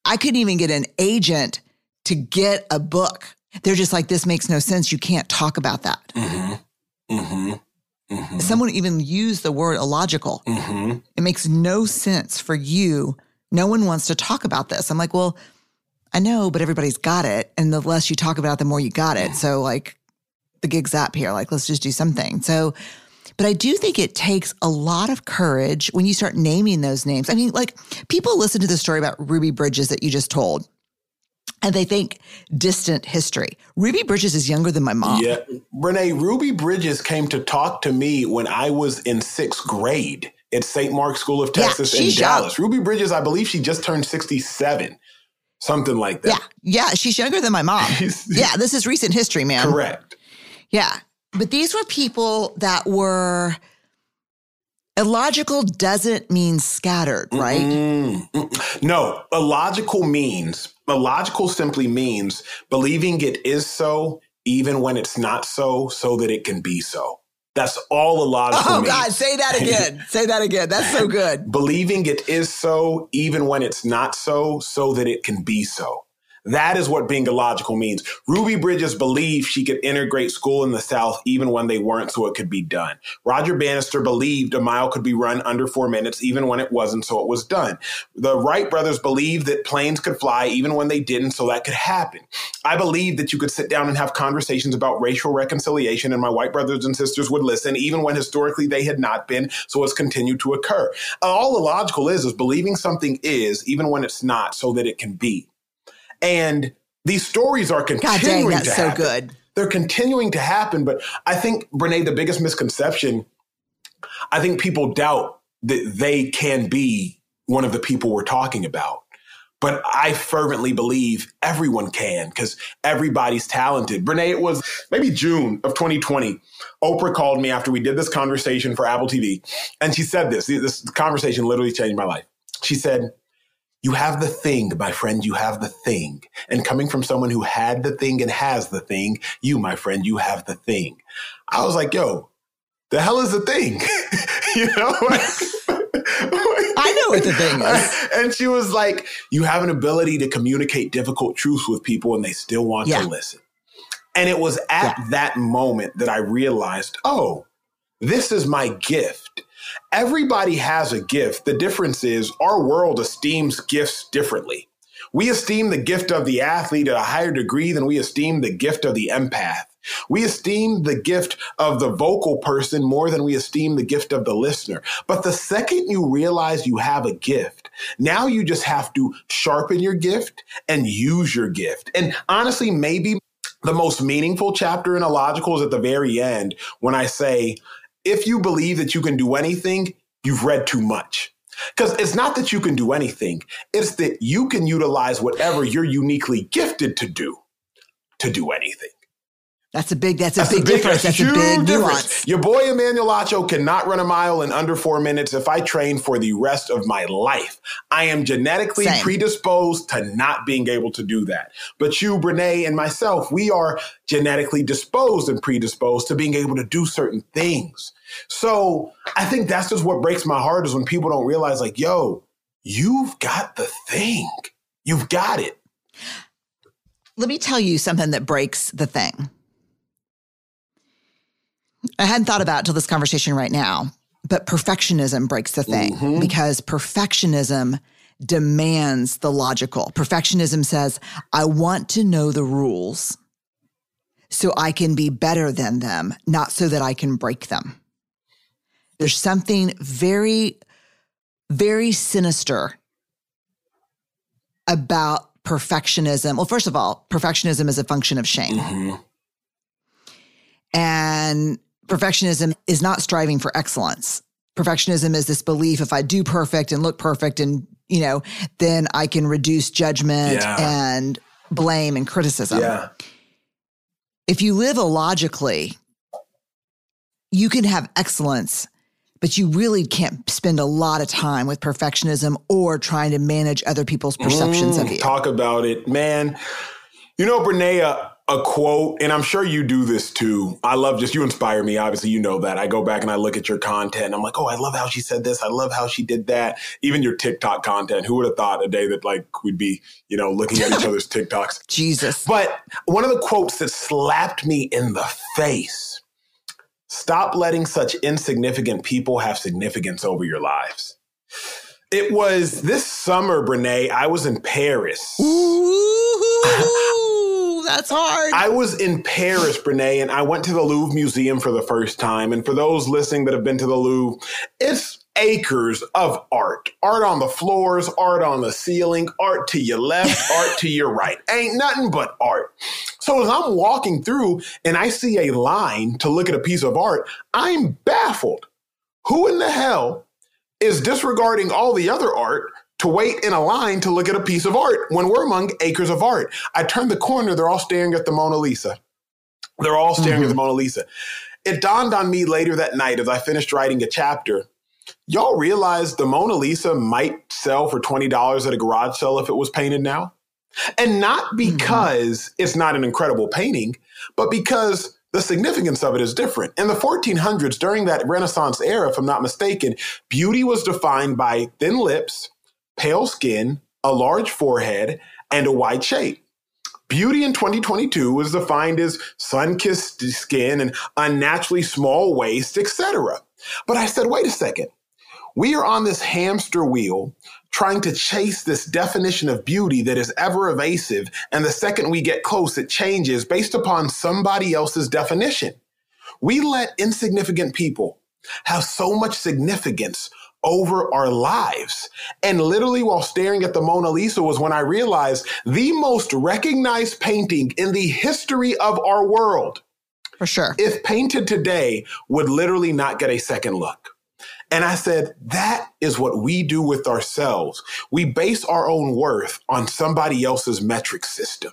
I couldn't even get an agent to get a book. They're just like, this makes no sense. You can't talk about that. Mm-hmm. Mm-hmm. Mm-hmm. Someone even used the word illogical. Mm-hmm. It makes no sense for you. No one wants to talk about this. I'm like, well, I know, but everybody's got it. And the less you talk about it, the more you got it. So, like, the gig's up here. Like, let's just do something. So, but I do think it takes a lot of courage when you start naming those names. I mean, like, people listen to the story about Ruby Bridges that you just told. And they think distant history. Ruby Bridges is younger than my mom. Yeah. Brene, Ruby Bridges came to talk to me when I was in sixth grade at St. Mark's School of Texas yeah, in Dallas. Young. Ruby Bridges, I believe she just turned 67 something like that. Yeah, yeah, she's younger than my mom. yeah, this is recent history, man. Correct. Yeah, but these were people that were illogical. Doesn't mean scattered, right? mm No, illogical means illogical simply means believing it is so even when it's not so, so that it can be so. That's all a lot of. Oh God, say that again. say that again. That's so good. Believing it is so, even when it's not so, so that it can be so. That is what being illogical means. Ruby Bridges believed she could integrate school in the South even when they weren't, so it could be done. Roger Bannister believed a mile could be run under four minutes even when it wasn't, so it was done. The Wright brothers believed that planes could fly even when they didn't, so that could happen. I believe that you could sit down and have conversations about racial reconciliation, and my white brothers and sisters would listen, even when historically they had not been, so it's continued to occur. All illogical is is believing something is even when it's not, so that it can be. And these stories are continuing God dang, that's to happen. so good. They're continuing to happen. But I think, Brene, the biggest misconception, I think people doubt that they can be one of the people we're talking about. but I fervently believe everyone can because everybody's talented. Brene, it was maybe June of 2020. Oprah called me after we did this conversation for Apple TV, and she said this. This conversation literally changed my life. She said, you have the thing, my friend, you have the thing. And coming from someone who had the thing and has the thing, you, my friend, you have the thing. I was like, yo, the hell is the thing? you know? I know what the thing is. and she was like, You have an ability to communicate difficult truths with people and they still want yeah. to listen. And it was at yeah. that moment that I realized, oh, this is my gift. Everybody has a gift. The difference is our world esteems gifts differently. We esteem the gift of the athlete at a higher degree than we esteem the gift of the empath. We esteem the gift of the vocal person more than we esteem the gift of the listener. But the second you realize you have a gift, now you just have to sharpen your gift and use your gift. And honestly, maybe the most meaningful chapter in Illogical is at the very end when I say, if you believe that you can do anything, you've read too much. Because it's not that you can do anything, it's that you can utilize whatever you're uniquely gifted to do to do anything. That's a big. That's a, that's big, a big, difference. That's a big difference. nuance. Your boy Emmanuel Acho cannot run a mile in under four minutes if I train for the rest of my life. I am genetically Same. predisposed to not being able to do that. But you, Brene, and myself, we are genetically disposed and predisposed to being able to do certain things. So I think that's just what breaks my heart is when people don't realize, like, yo, you've got the thing. You've got it. Let me tell you something that breaks the thing I hadn't thought about till this conversation right now, but perfectionism breaks the thing mm-hmm. because perfectionism demands the logical. Perfectionism says, I want to know the rules so I can be better than them, not so that I can break them. There's something very, very sinister about perfectionism. Well, first of all, perfectionism is a function of shame. Mm-hmm. And perfectionism is not striving for excellence. Perfectionism is this belief if I do perfect and look perfect and, you know, then I can reduce judgment yeah. and blame and criticism. Yeah. If you live illogically, you can have excellence, but you really can't spend a lot of time with perfectionism or trying to manage other people's perceptions mm, of you. Talk about it, man. You know, Brene, a quote, and I'm sure you do this too. I love just you inspire me. Obviously, you know that. I go back and I look at your content I'm like, oh, I love how she said this. I love how she did that. Even your TikTok content. Who would have thought a day that like we'd be, you know, looking at each other's TikToks? Jesus. But one of the quotes that slapped me in the face stop letting such insignificant people have significance over your lives. It was this summer, Brene. I was in Paris. that's hard. I was in Paris, Brene, and I went to the Louvre Museum for the first time. And for those listening that have been to the Louvre, it's acres of art. Art on the floors, art on the ceiling, art to your left, art to your right. Ain't nothing but art. So as I'm walking through and I see a line to look at a piece of art, I'm baffled. Who in the hell is disregarding all the other art to wait in a line to look at a piece of art when we're among acres of art. I turn the corner, they're all staring at the Mona Lisa. They're all staring mm-hmm. at the Mona Lisa. It dawned on me later that night as I finished writing a chapter. Y'all realize the Mona Lisa might sell for $20 at a garage sale if it was painted now? And not mm-hmm. because mm-hmm. it's not an incredible painting, but because the significance of it is different. In the 1400s, during that Renaissance era, if I'm not mistaken, beauty was defined by thin lips, pale skin, a large forehead, and a white shape. Beauty in 2022 was defined as sun-kissed skin and unnaturally small waist, etc. But I said, wait a second. We are on this hamster wheel trying to chase this definition of beauty that is ever evasive. And the second we get close, it changes based upon somebody else's definition. We let insignificant people have so much significance over our lives. And literally, while staring at the Mona Lisa, was when I realized the most recognized painting in the history of our world. For sure. If painted today, would literally not get a second look. And I said, that is what we do with ourselves. We base our own worth on somebody else's metric system.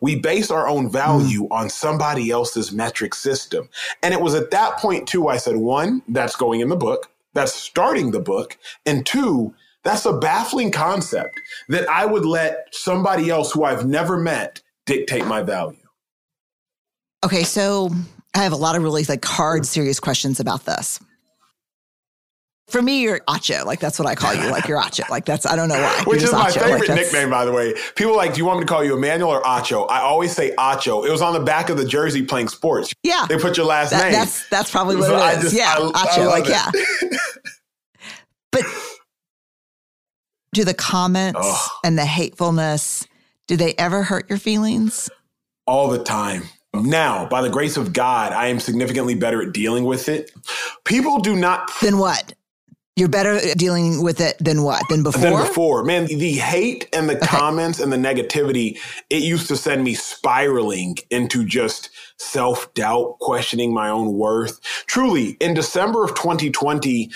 We base our own value mm. on somebody else's metric system. And it was at that point, too, I said, one, that's going in the book, that's starting the book. And two, that's a baffling concept that I would let somebody else who I've never met dictate my value. Okay, so I have a lot of really like hard, serious questions about this. For me, you're Acho. Like that's what I call you. Like you're Acho. Like that's I don't know why. Which is my Acho. favorite like, nickname, by the way. People like, do you want me to call you Emmanuel or Acho? I always say Acho. It was on the back of the jersey playing sports. Yeah, they put your last that, name. That's that's probably what so it is. Just, yeah, I, Acho. I like it. yeah. but do the comments and the hatefulness do they ever hurt your feelings? All the time. Now, by the grace of God, I am significantly better at dealing with it. People do not. Then what? You're better at dealing with it than what? Than before? Than before. Man, the hate and the okay. comments and the negativity, it used to send me spiraling into just self doubt, questioning my own worth. Truly, in December of 2020,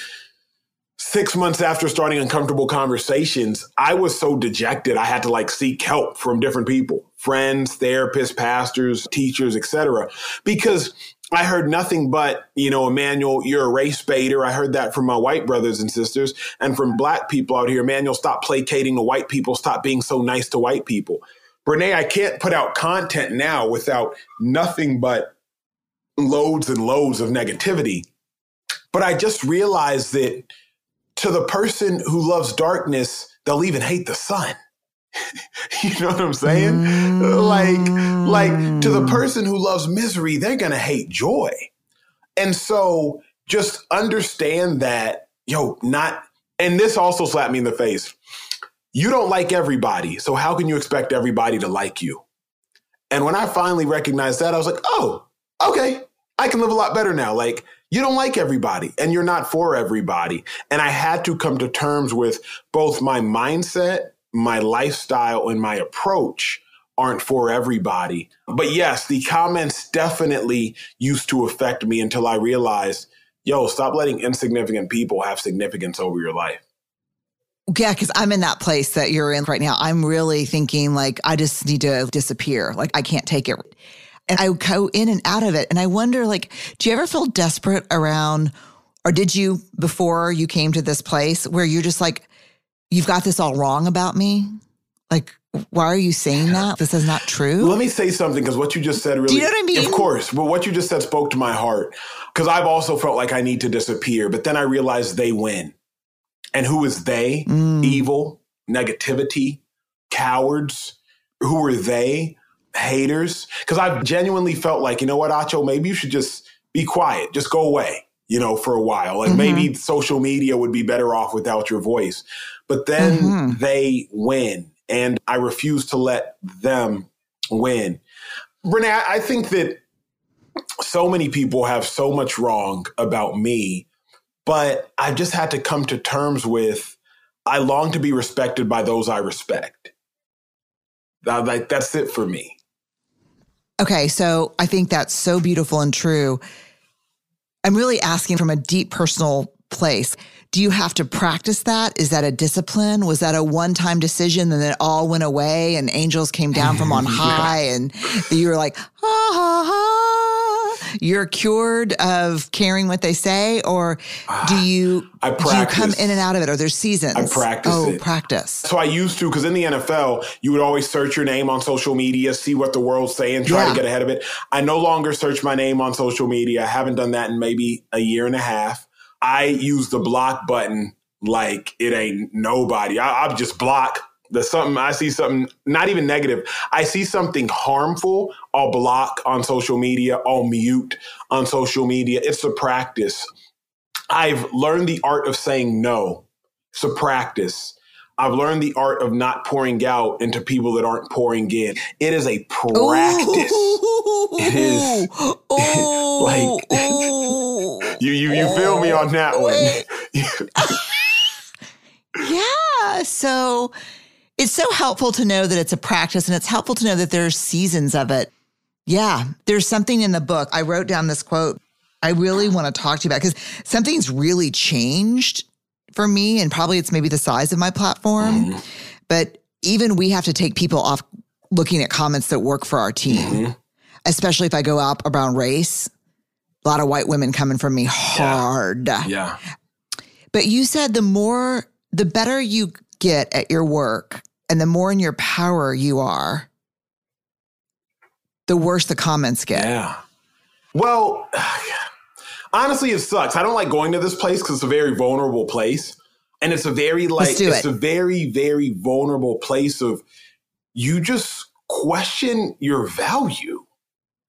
six months after starting uncomfortable conversations, I was so dejected. I had to like seek help from different people, friends, therapists, pastors, teachers, etc. Because I heard nothing but, you know, Emmanuel, you're a race baiter. I heard that from my white brothers and sisters and from black people out here. Emmanuel, stop placating the white people. Stop being so nice to white people. Brene, I can't put out content now without nothing but loads and loads of negativity. But I just realized that to the person who loves darkness, they'll even hate the sun. you know what I'm saying? Mm. Like, like to the person who loves misery, they're gonna hate joy. And so just understand that, yo, not and this also slapped me in the face. You don't like everybody, so how can you expect everybody to like you? And when I finally recognized that, I was like, oh, okay, I can live a lot better now. Like, you don't like everybody and you're not for everybody. And I had to come to terms with both my mindset, my lifestyle, and my approach aren't for everybody. But yes, the comments definitely used to affect me until I realized, yo, stop letting insignificant people have significance over your life. Yeah, because I'm in that place that you're in right now. I'm really thinking like I just need to disappear. Like I can't take it and I go in and out of it. And I wonder, like, do you ever feel desperate around, or did you before you came to this place where you're just like, you've got this all wrong about me? Like, why are you saying that? This is not true. Let me say something because what you just said really. Do you know what I mean? Of course. But what you just said spoke to my heart because I've also felt like I need to disappear. But then I realized they win. And who is they? Mm. Evil, negativity, cowards. Who are they? haters because I've genuinely felt like, you know what, Acho, maybe you should just be quiet, just go away, you know, for a while. And mm-hmm. maybe social media would be better off without your voice. But then mm-hmm. they win, and I refuse to let them win. Brene, I think that so many people have so much wrong about me, but I've just had to come to terms with I long to be respected by those I respect. Like that's it for me. Okay, so I think that's so beautiful and true. I'm really asking from a deep personal place. Do you have to practice that? Is that a discipline? Was that a one time decision and then it all went away and angels came down from on high and you were like, ha ha ha? you're cured of caring what they say, or do ah, you I practice. do you come in and out of it? Or there's seasons? I practice. Oh, it. practice. So I used to because in the NFL, you would always search your name on social media, see what the world's saying, try yeah. to get ahead of it. I no longer search my name on social media. I haven't done that in maybe a year and a half. I use the block button like it ain't nobody. I, I'll just block there's something I see something not even negative. I see something harmful. I'll block on social media. I'll mute on social media. It's a practice. I've learned the art of saying no. It's a practice. I've learned the art of not pouring out into people that aren't pouring in. It is a practice. Ooh, it is ooh, like you you you feel me on that one. yeah. So it's so helpful to know that it's a practice and it's helpful to know that there's seasons of it. Yeah, there's something in the book. I wrote down this quote I really want to talk to you about because something's really changed for me, and probably it's maybe the size of my platform. Mm-hmm. But even we have to take people off looking at comments that work for our team, mm-hmm. especially if I go out around race. A lot of white women coming from me hard. Yeah. yeah. But you said the more, the better you get at your work and the more in your power you are, the worse the comments get. Yeah. Well, honestly, it sucks. I don't like going to this place because it's a very vulnerable place. And it's a very like it's it. a very, very vulnerable place of you just question your value.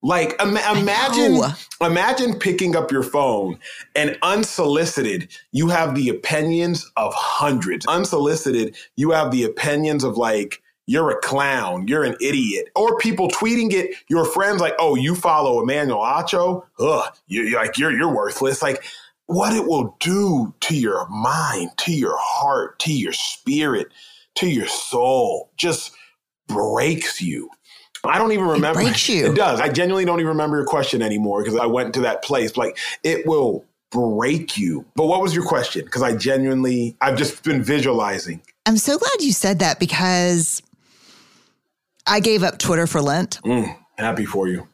Like Im- imagine imagine picking up your phone and unsolicited you have the opinions of hundreds. Unsolicited you have the opinions of like you're a clown, you're an idiot, or people tweeting it, your friends like, oh, you follow Emmanuel Acho, ugh, you like you're you're worthless. Like what it will do to your mind, to your heart, to your spirit, to your soul, just breaks you. I don't even remember. It breaks you. It does. I genuinely don't even remember your question anymore because I went to that place. Like it will break you. But what was your question? Because I genuinely, I've just been visualizing. I'm so glad you said that because I gave up Twitter for Lent. Mm, happy for you.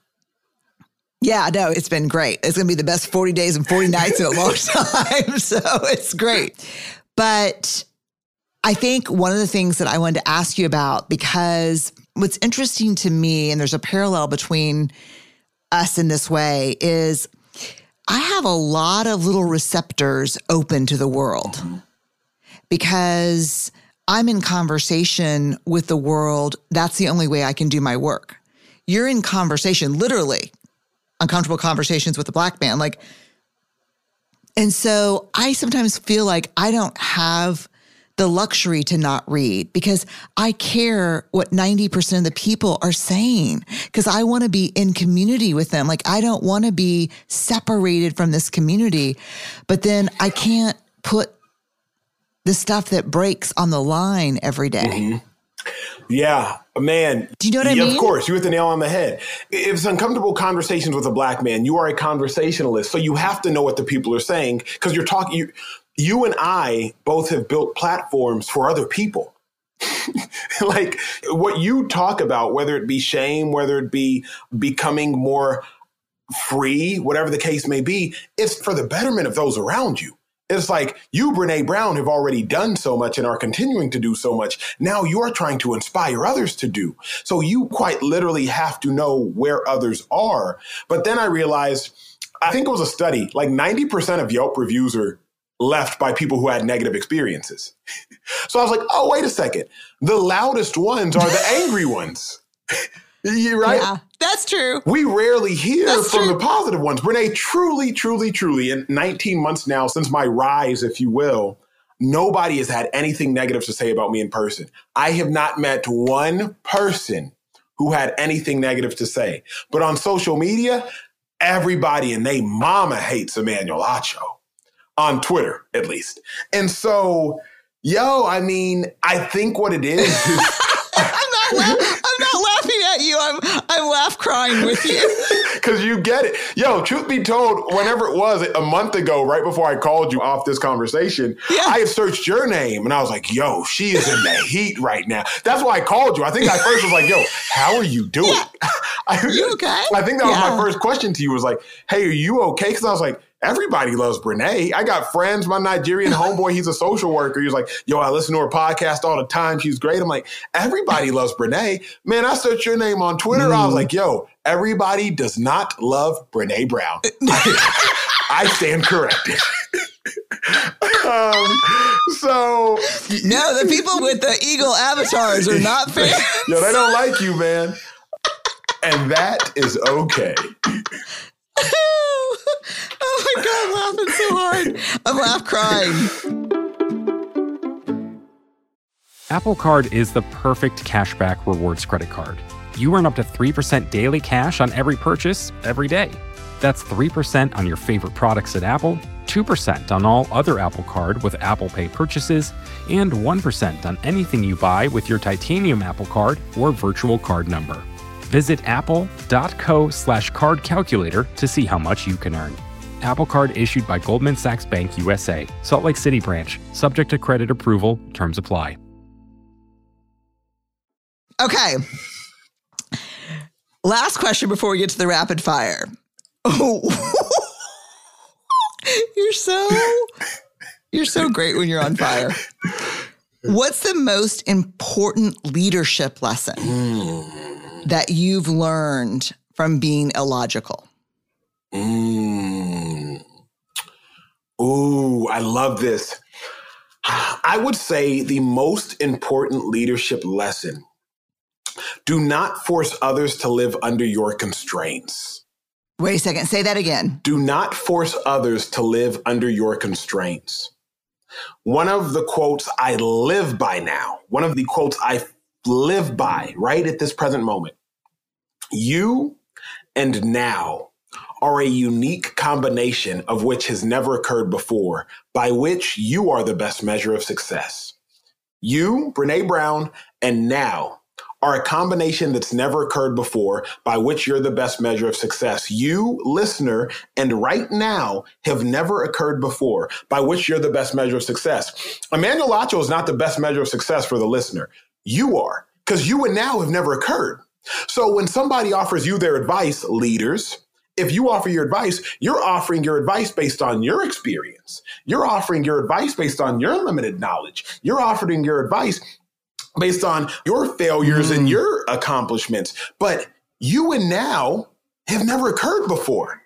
Yeah, no, it's been great. It's going to be the best 40 days and 40 nights in a long time. So it's great. But I think one of the things that I wanted to ask you about, because what's interesting to me, and there's a parallel between us in this way, is I have a lot of little receptors open to the world because I'm in conversation with the world. That's the only way I can do my work. You're in conversation, literally, uncomfortable conversations with a black man. Like, and so I sometimes feel like I don't have the luxury to not read because I care what 90% of the people are saying because I want to be in community with them. Like, I don't want to be separated from this community, but then I can't put the stuff that breaks on the line every day. Mm-hmm. Yeah, man. Do you know what I mean? Of course, you hit the nail on the head. If it's uncomfortable conversations with a black man, you are a conversationalist, so you have to know what the people are saying because you're talking. You, you and I both have built platforms for other people. like what you talk about, whether it be shame, whether it be becoming more free, whatever the case may be, it's for the betterment of those around you. It's like you, Brene Brown, have already done so much and are continuing to do so much. Now you're trying to inspire others to do. So you quite literally have to know where others are. But then I realized, I think it was a study, like 90% of Yelp reviews are left by people who had negative experiences. so I was like, oh, wait a second. The loudest ones are the angry ones. you right? Yeah, that's true. We rarely hear that's from true. the positive ones. Brene, truly, truly, truly, in 19 months now, since my rise, if you will, nobody has had anything negative to say about me in person. I have not met one person who had anything negative to say. But on social media, everybody and they mama hates Emmanuel Acho. On Twitter, at least. And so, yo, I mean, I think what it is, is I'm not la- I'm not laughing at you. I'm I'm laugh crying with you. Cause you get it. Yo, truth be told, whenever it was a month ago, right before I called you off this conversation, yeah. I had searched your name and I was like, yo, she is in the heat right now. That's why I called you. I think I first was like, yo, how are you doing? Yeah. I, you okay? I think that was yeah. my first question to you was like, hey, are you okay? Cause I was like, everybody loves Brene. I got friends, my Nigerian homeboy, he's a social worker. He's like, yo, I listen to her podcast all the time. She's great. I'm like, everybody loves Brene. Man, I searched your name on Twitter. Mm. I was mm. like, yo, everybody does not love Brene Brown. I, stand corrected. um, so no, the people with the eagle avatars are not fans. Yo, they don't like you, man, and that is okay. Oh, oh my God, I'm laughing so hard. I'm laugh crying. Apple Card is the perfect cashback rewards credit card. You earn up to 3% daily cash on every purchase every day. That's 3% on your favorite products at Apple, 2% on all other Apple Card with Apple Pay purchases, and 1% on anything you buy with your titanium Apple Card or virtual card number. Visit apple.co slash card calculator to see how much you can earn. Apple Card issued by Goldman Sachs Bank USA, Salt Lake City branch, subject to credit approval, terms apply. Okay. Last question before we get to the rapid fire. Oh, you're so you're so great when you're on fire. What's the most important leadership lesson hmm. That you've learned from being illogical? Mm. Ooh, I love this. I would say the most important leadership lesson do not force others to live under your constraints. Wait a second, say that again. Do not force others to live under your constraints. One of the quotes I live by now, one of the quotes I live by right at this present moment you and now are a unique combination of which has never occurred before, by which you are the best measure of success. You, Brene Brown, and now are a combination that's never occurred before, by which you're the best measure of success. You, listener, and right now have never occurred before, by which you're the best measure of success. Emmanuel Acho is not the best measure of success for the listener. You are, because you and now have never occurred. So when somebody offers you their advice, leaders, if you offer your advice, you're offering your advice based on your experience. You're offering your advice based on your limited knowledge. You're offering your advice based on your failures mm. and your accomplishments. But you and now have never occurred before.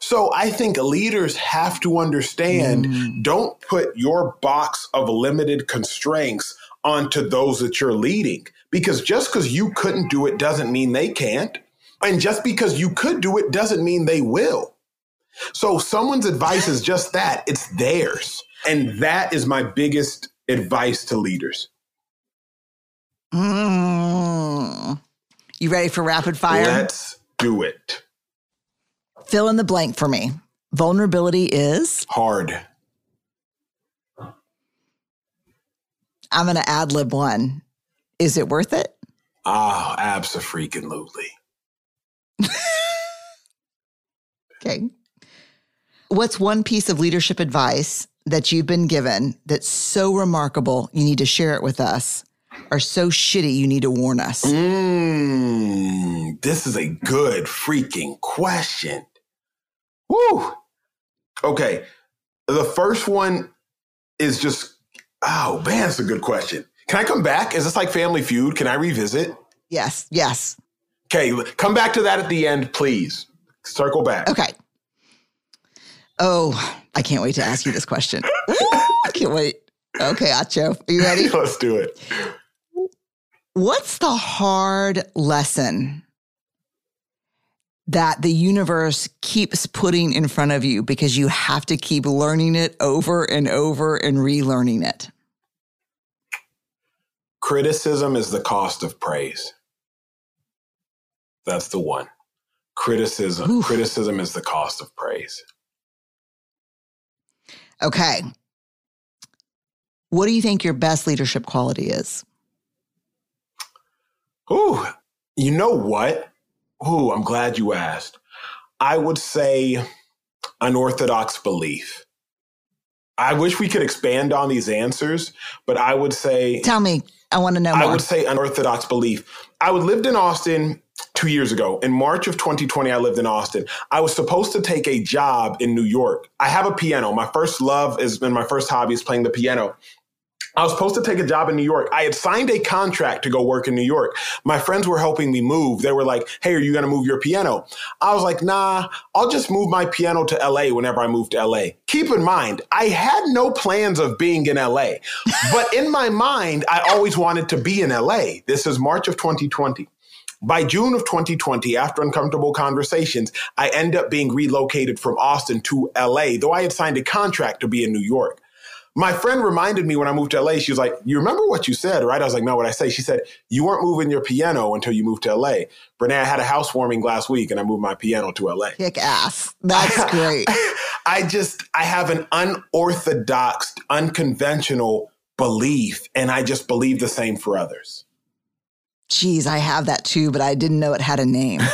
So I think leaders have to understand mm. don't put your box of limited constraints onto those that you're leading. Because just because you couldn't do it doesn't mean they can't. And just because you could do it doesn't mean they will. So someone's advice is just that it's theirs. And that is my biggest advice to leaders. Mm. You ready for rapid fire? Let's do it. Fill in the blank for me. Vulnerability is hard. I'm going to ad lib one. Is it worth it? Ah, oh, absolutely. okay. What's one piece of leadership advice that you've been given that's so remarkable you need to share it with us, or so shitty you need to warn us? Mm, this is a good freaking question. Woo. Okay. The first one is just, oh man, that's a good question. Can I come back? Is this like Family Feud? Can I revisit? Yes, yes. Okay, come back to that at the end, please. Circle back. Okay. Oh, I can't wait to ask you this question. I can't wait. Okay, Acho, are you ready? Let's do it. What's the hard lesson that the universe keeps putting in front of you because you have to keep learning it over and over and relearning it? Criticism is the cost of praise. That's the one. Criticism. Oof. Criticism is the cost of praise. Okay. What do you think your best leadership quality is? Ooh, you know what? Ooh, I'm glad you asked. I would say unorthodox belief. I wish we could expand on these answers, but I would say. Tell me. I want to know more. I would say unorthodox belief. I would lived in Austin two years ago. In March of 2020, I lived in Austin. I was supposed to take a job in New York. I have a piano. My first love is and my first hobby is playing the piano. I was supposed to take a job in New York. I had signed a contract to go work in New York. My friends were helping me move. They were like, Hey, are you going to move your piano? I was like, Nah, I'll just move my piano to LA whenever I move to LA. Keep in mind, I had no plans of being in LA, but in my mind, I always wanted to be in LA. This is March of 2020. By June of 2020, after uncomfortable conversations, I end up being relocated from Austin to LA, though I had signed a contract to be in New York. My friend reminded me when I moved to LA, she was like, You remember what you said, right? I was like, No, what I say? She said, You weren't moving your piano until you moved to LA. Brene, I had a housewarming last week and I moved my piano to LA. Kick ass. That's great. I just, I have an unorthodox, unconventional belief, and I just believe the same for others geez, I have that too, but I didn't know it had a name.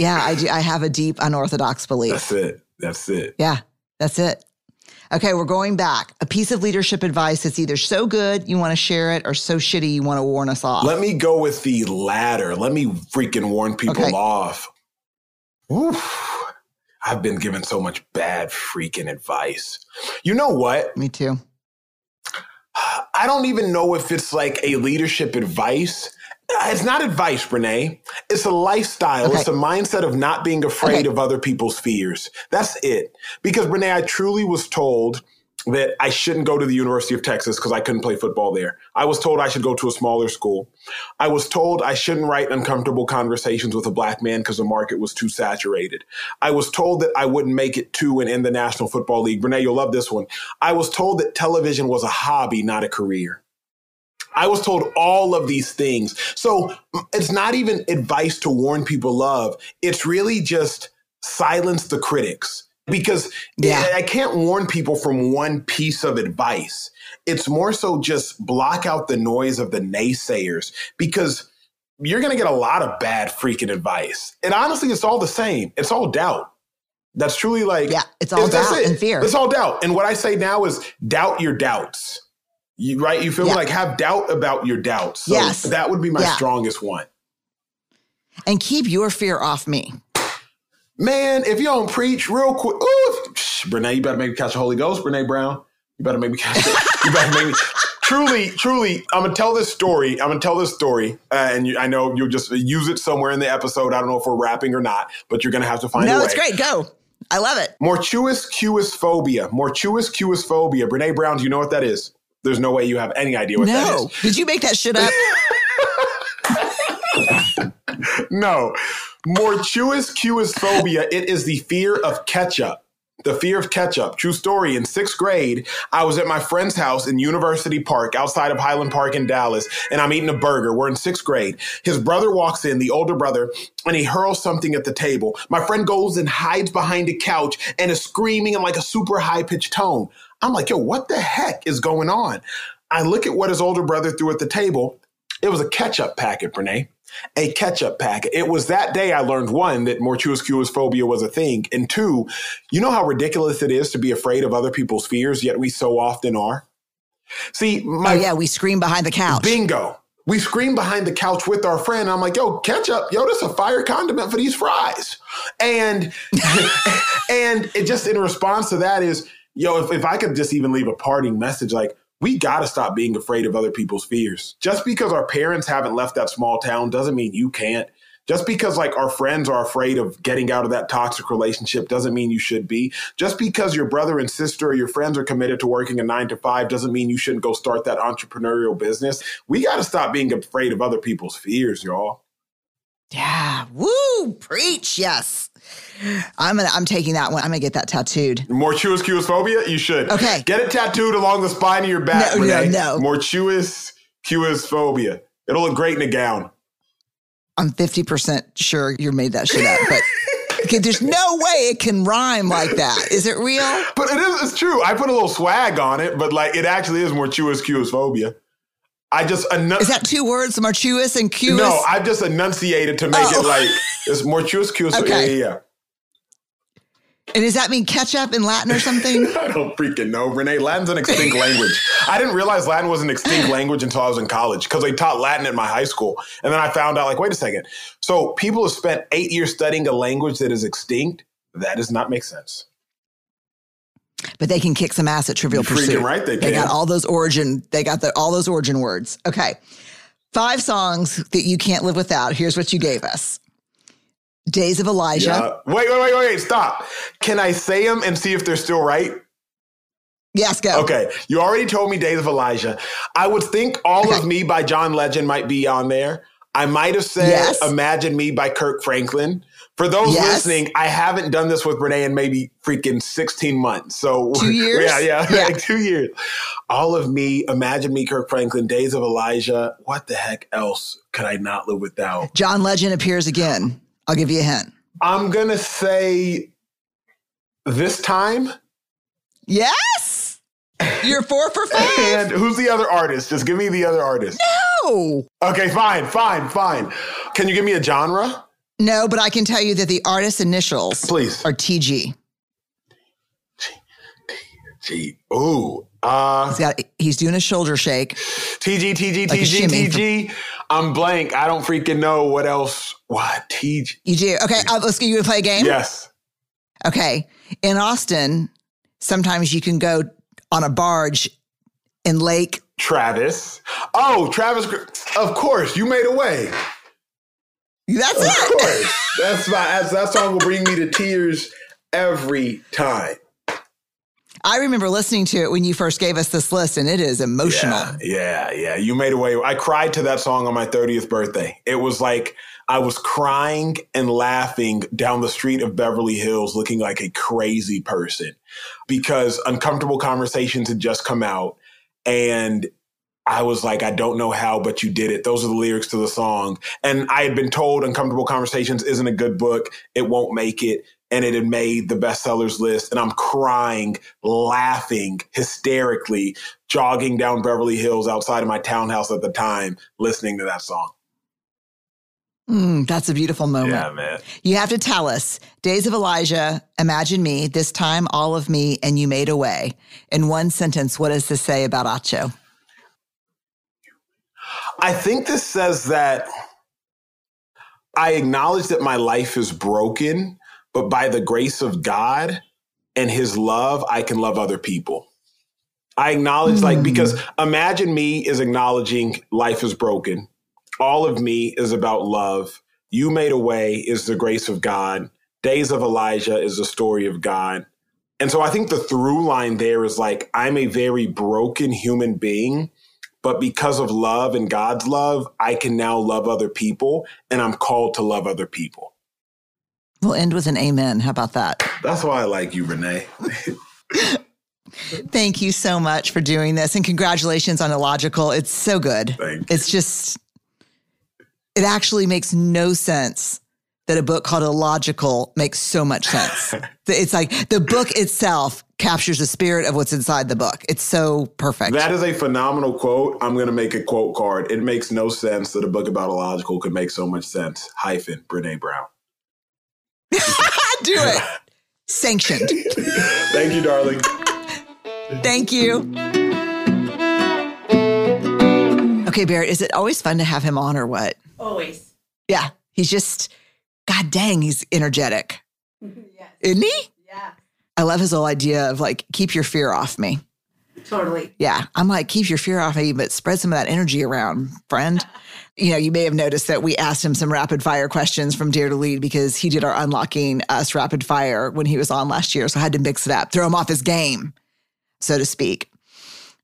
Yeah, I do. I have a deep unorthodox belief. That's it. That's it. Yeah, that's it. Okay, we're going back. A piece of leadership advice that's either so good you want to share it or so shitty you want to warn us off. Let me go with the latter. Let me freaking warn people Okay. off. Oof. I've been given so much bad freaking advice. You know what? Me too. I don't even know if it's like a leadership advice. It's not advice, Brene. It's a lifestyle. Okay. It's a mindset of not being afraid Okay. of other people's fears. That's it. Because Brene, I truly was told that I shouldn't go to the University of Texas because I couldn't play football there. I was told I should go to a smaller school. I was told I shouldn't write uncomfortable conversations with a black man because the market was too saturated. I was told that I wouldn't make it to and in the National Football League. Brene, you'll love this one. I was told that television was a hobby, not a career. I was told all of these things. So it's not even advice to warn people of. It's really just silence the critics because eh, Yeah. I I can't warn people from one piece of advice. It's more so just block out the noise of the naysayers because you're going to get a lot of bad freaking advice. And honestly, it's all the same. It's all doubt. That's truly like, Yeah, it's all doubt it. and fear. It's all doubt. And what I say now is doubt your doubts. You, right? You feel Yeah. like have doubt about your doubts. So Yes. that would be my Yeah. strongest one. And keep your fear off me. Man, if you don't preach real quick, ooh, shh, Brene, you better make me catch the Holy Ghost, Brene Brown. You better make me catch it. You better make me. Truly, truly, I'm gonna tell this story. I'm gonna tell this story, uh, and you, I know you'll just use it somewhere in the episode. I don't know if we're rapping or not, but you're gonna have to find No, it's great. Go. I love it. Mortuous cuous phobia. Mortuous cuous phobia. Brene Brown, do you know what that is? There's no way you have any idea what that is. No. Did you make that shit up? No. Mortuous cuous phobia. It is the fear of ketchup. The fear of ketchup. True story. In sixth grade, I was at my friend's house in University Park outside of Highland Park in Dallas, and I'm eating a burger. We're in sixth grade. His brother walks in, the older brother, and he hurls something at the table. My friend goes and hides behind a couch and is screaming in like a super high pitched tone. I'm like, yo, what the heck is going on? I look at what his older brother threw at the table. It was a ketchup packet, Brene a ketchup packet. It was that day I learned one that mortuous phobia was a thing, and two, you know how ridiculous it is to be afraid of other people's fears, yet we so often are. See, oh, my oh, yeah. We scream behind the couch. bingo. We scream behind the couch with our friend. I'm like, yo, ketchup, yo, this a fire condiment for these fries. And and it just in response to that is, yo, if, if I could just even leave a parting message, like, we got to stop being afraid of other people's fears. Just because our parents haven't left that small town doesn't mean you can't. Just because like our friends are afraid of getting out of that toxic relationship doesn't mean you should be. Just because your brother and sister or your friends are committed to working a 9 to 5 doesn't mean you shouldn't go start that entrepreneurial business. We got to stop being afraid of other people's fears, y'all. Yeah. Woo. Preach. Yes. I'm gonna I'm taking that one. I'm gonna get that tattooed. Mortuous cuous phobia, you should. Okay. Get it tattooed along the spine of your back, No, no, Brene. no. Mortuous cuous phobia. It'll look great in a gown. I'm 50% sure you made that shit up, but okay, there's no way it can rhyme like that. Is it real? But it is it's true. I put a little swag on it, but like it actually is mortuous cuous phobia. I just enun- Is that two words, martuous and cuous? No, I just enunciated to make Oh. it like it's mortuous cuous. Okay. Yeah, yeah, and does that mean ketchup in Latin or something? I don't freaking know, Brene. Latin's an extinct language. I didn't realize Latin was an extinct language until I was in college because they taught Latin at my high school, and then I found out like, wait a second. So people have spent eight years studying a language that is extinct. That does not make sense. but they can kick some ass at Trivial You're Pursuit. right they They can. got all those origin. They got the, all those origin words. Okay, five songs that you can't live without. Here's what you gave us: Days of Elijah. Yeah. Wait, wait, wait, wait, stop. Can I say them and see if they're still right? Yes, go. Okay, you already told me Days of Elijah. I would think All Okay. of Me by John Legend might be on there. I might have said Yes. Imagine Me by Kirk Franklin. For those Yes. listening, I haven't done this with Brene in maybe freaking 16 months. So Two years? Yeah, yeah, Yeah. like two years. All of Me, Imagine Me, Kirk Franklin, Days of Elijah. What the heck else could I not live without? John Legend appears again. I'll give you a hint. I'm gonna say this time. Yes, you're four for five. And who's the other artist? Just give me the other artist. No, Okay, fine, fine, fine. Can you give me a genre? No, but I can tell you that the artist's initials Please. are TG. Gee. Ooh. Uh He's got he's doing a shoulder shake. TG, TG, Like TG, TG. I'm blank. I don't freaking know what else. What? TG. You do. Okay, uh, let's get you to play a game. Yes. Okay. In Austin, sometimes you can go on a barge in Lake. Travis. Oh, Travis. Of course. You made a way. That's Of it. course. That's my that's, that song will bring me to tears every time. I remember listening to it when you first gave us this list, and it is emotional. Yeah, yeah, yeah. You made a way. I cried to that song on my 30th birthday. It was like I was crying and laughing down the street of Beverly Hills looking like a crazy person because Uncomfortable Conversations had just come out. And I was like, I don't know how, but you did it. Those are the lyrics to the song. And I had been told Uncomfortable Conversations isn't a good book, it won't make it. And it had made the bestsellers list. And I'm crying, laughing hysterically, jogging down Beverly Hills outside of my townhouse at the time, listening to that song. Mm, that's a beautiful moment. Yeah, man. You have to tell us Days of Elijah, Imagine Me, this time all of me, and you made a way. In one sentence, what does this say about Acho? I think this says that I acknowledge that my life is broken, but by the grace of God and his love, I can love other people. I acknowledge, like, hmm. because imagine me is acknowledging life is broken. All of me is about love. You made a way is the grace of God. Days of Elijah is the story of God. And so I think the through line there is like, I'm a very broken human being but because of love and God's love, I can now love other people and I'm called to love other people. We'll end with an amen. How about that? That's why I like you, Brene. Thank you so much for doing this and congratulations on Illogical. It's so good. It's just, it actually makes no sense that a book called Illogical makes so much sense. it's like the book itself captures the spirit of what's inside the book. It's so perfect. That is a phenomenal quote. I'm going to make a quote card. It makes no sense that a book about illogical could make so much sense. Hyphen, Brene Brown. Do it. Sanctioned. Thank you, darling. Thank you. Okay, Barrett, is it always fun to have him on or what? Always. Yeah, he's just, God dang, he's energetic. yes. Isn't he? Yeah. I love his whole idea of like, keep your fear off me. Totally. Yeah, I'm like, keep your fear off me, but spread some of that energy around, friend. You know, you may have noticed that we asked him some rapid fire questions from Dare to Lead because he did our unlocking us rapid fire when he was on last year. So I had to mix it up, throw him off his game, so to speak.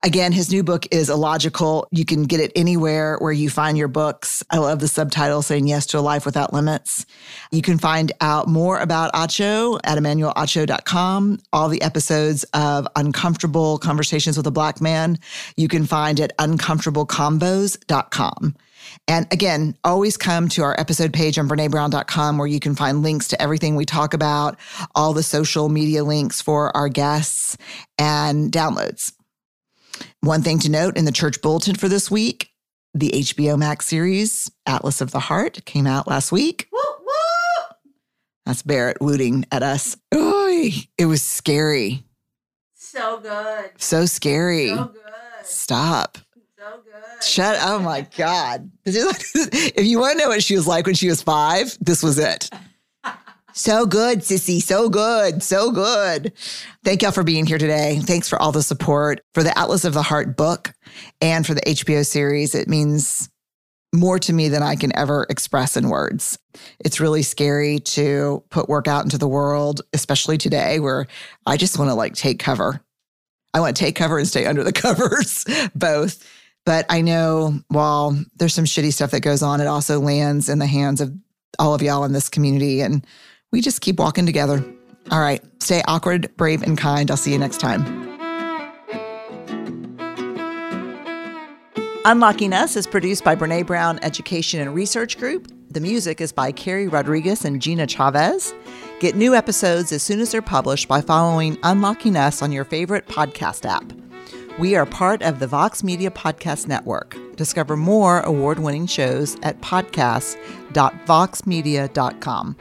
Again, his new book is Illogical. You can get it anywhere where you find your books. I love the subtitle saying yes to a life without limits. You can find out more about Acho at emmanuelacho.com. All the episodes of Uncomfortable Conversations with a Black Man you can find at uncomfortableconvos.com. And again, always come to our episode page on BreneBrown.com where you can find links to everything we talk about, all the social media links for our guests, and downloads. One thing to note in the church bulletin for this week the HBO Max series, Atlas of the Heart, came out last week. Woo, woo! That's Barrett wooting at us. Oy, it was scary. So good. So scary. So good. Stop. Good. Shut Oh my God. If you want to know what she was like when she was five, this was it. So good, sissy. So good. So good. Thank y'all for being here today. Thanks for all the support for the Atlas of the Heart book and for the HBO series. It means more to me than I can ever express in words. It's really scary to put work out into the world, especially today where I just want to like take cover. I want to take cover and stay under the covers, both. But I know while there's some shitty stuff that goes on, it also lands in the hands of all of y'all in this community. And we just keep walking together. All right. Stay awkward, brave, and kind. I'll see you next time. Unlocking Us is produced by Brene Brown Education and Research Group. The music is by Carrie Rodriguez and Gina Chavez. Get new episodes as soon as they're published by following Unlocking Us on your favorite podcast app. We are part of the Vox Media Podcast Network. Discover more award winning shows at podcast.voxmedia.com.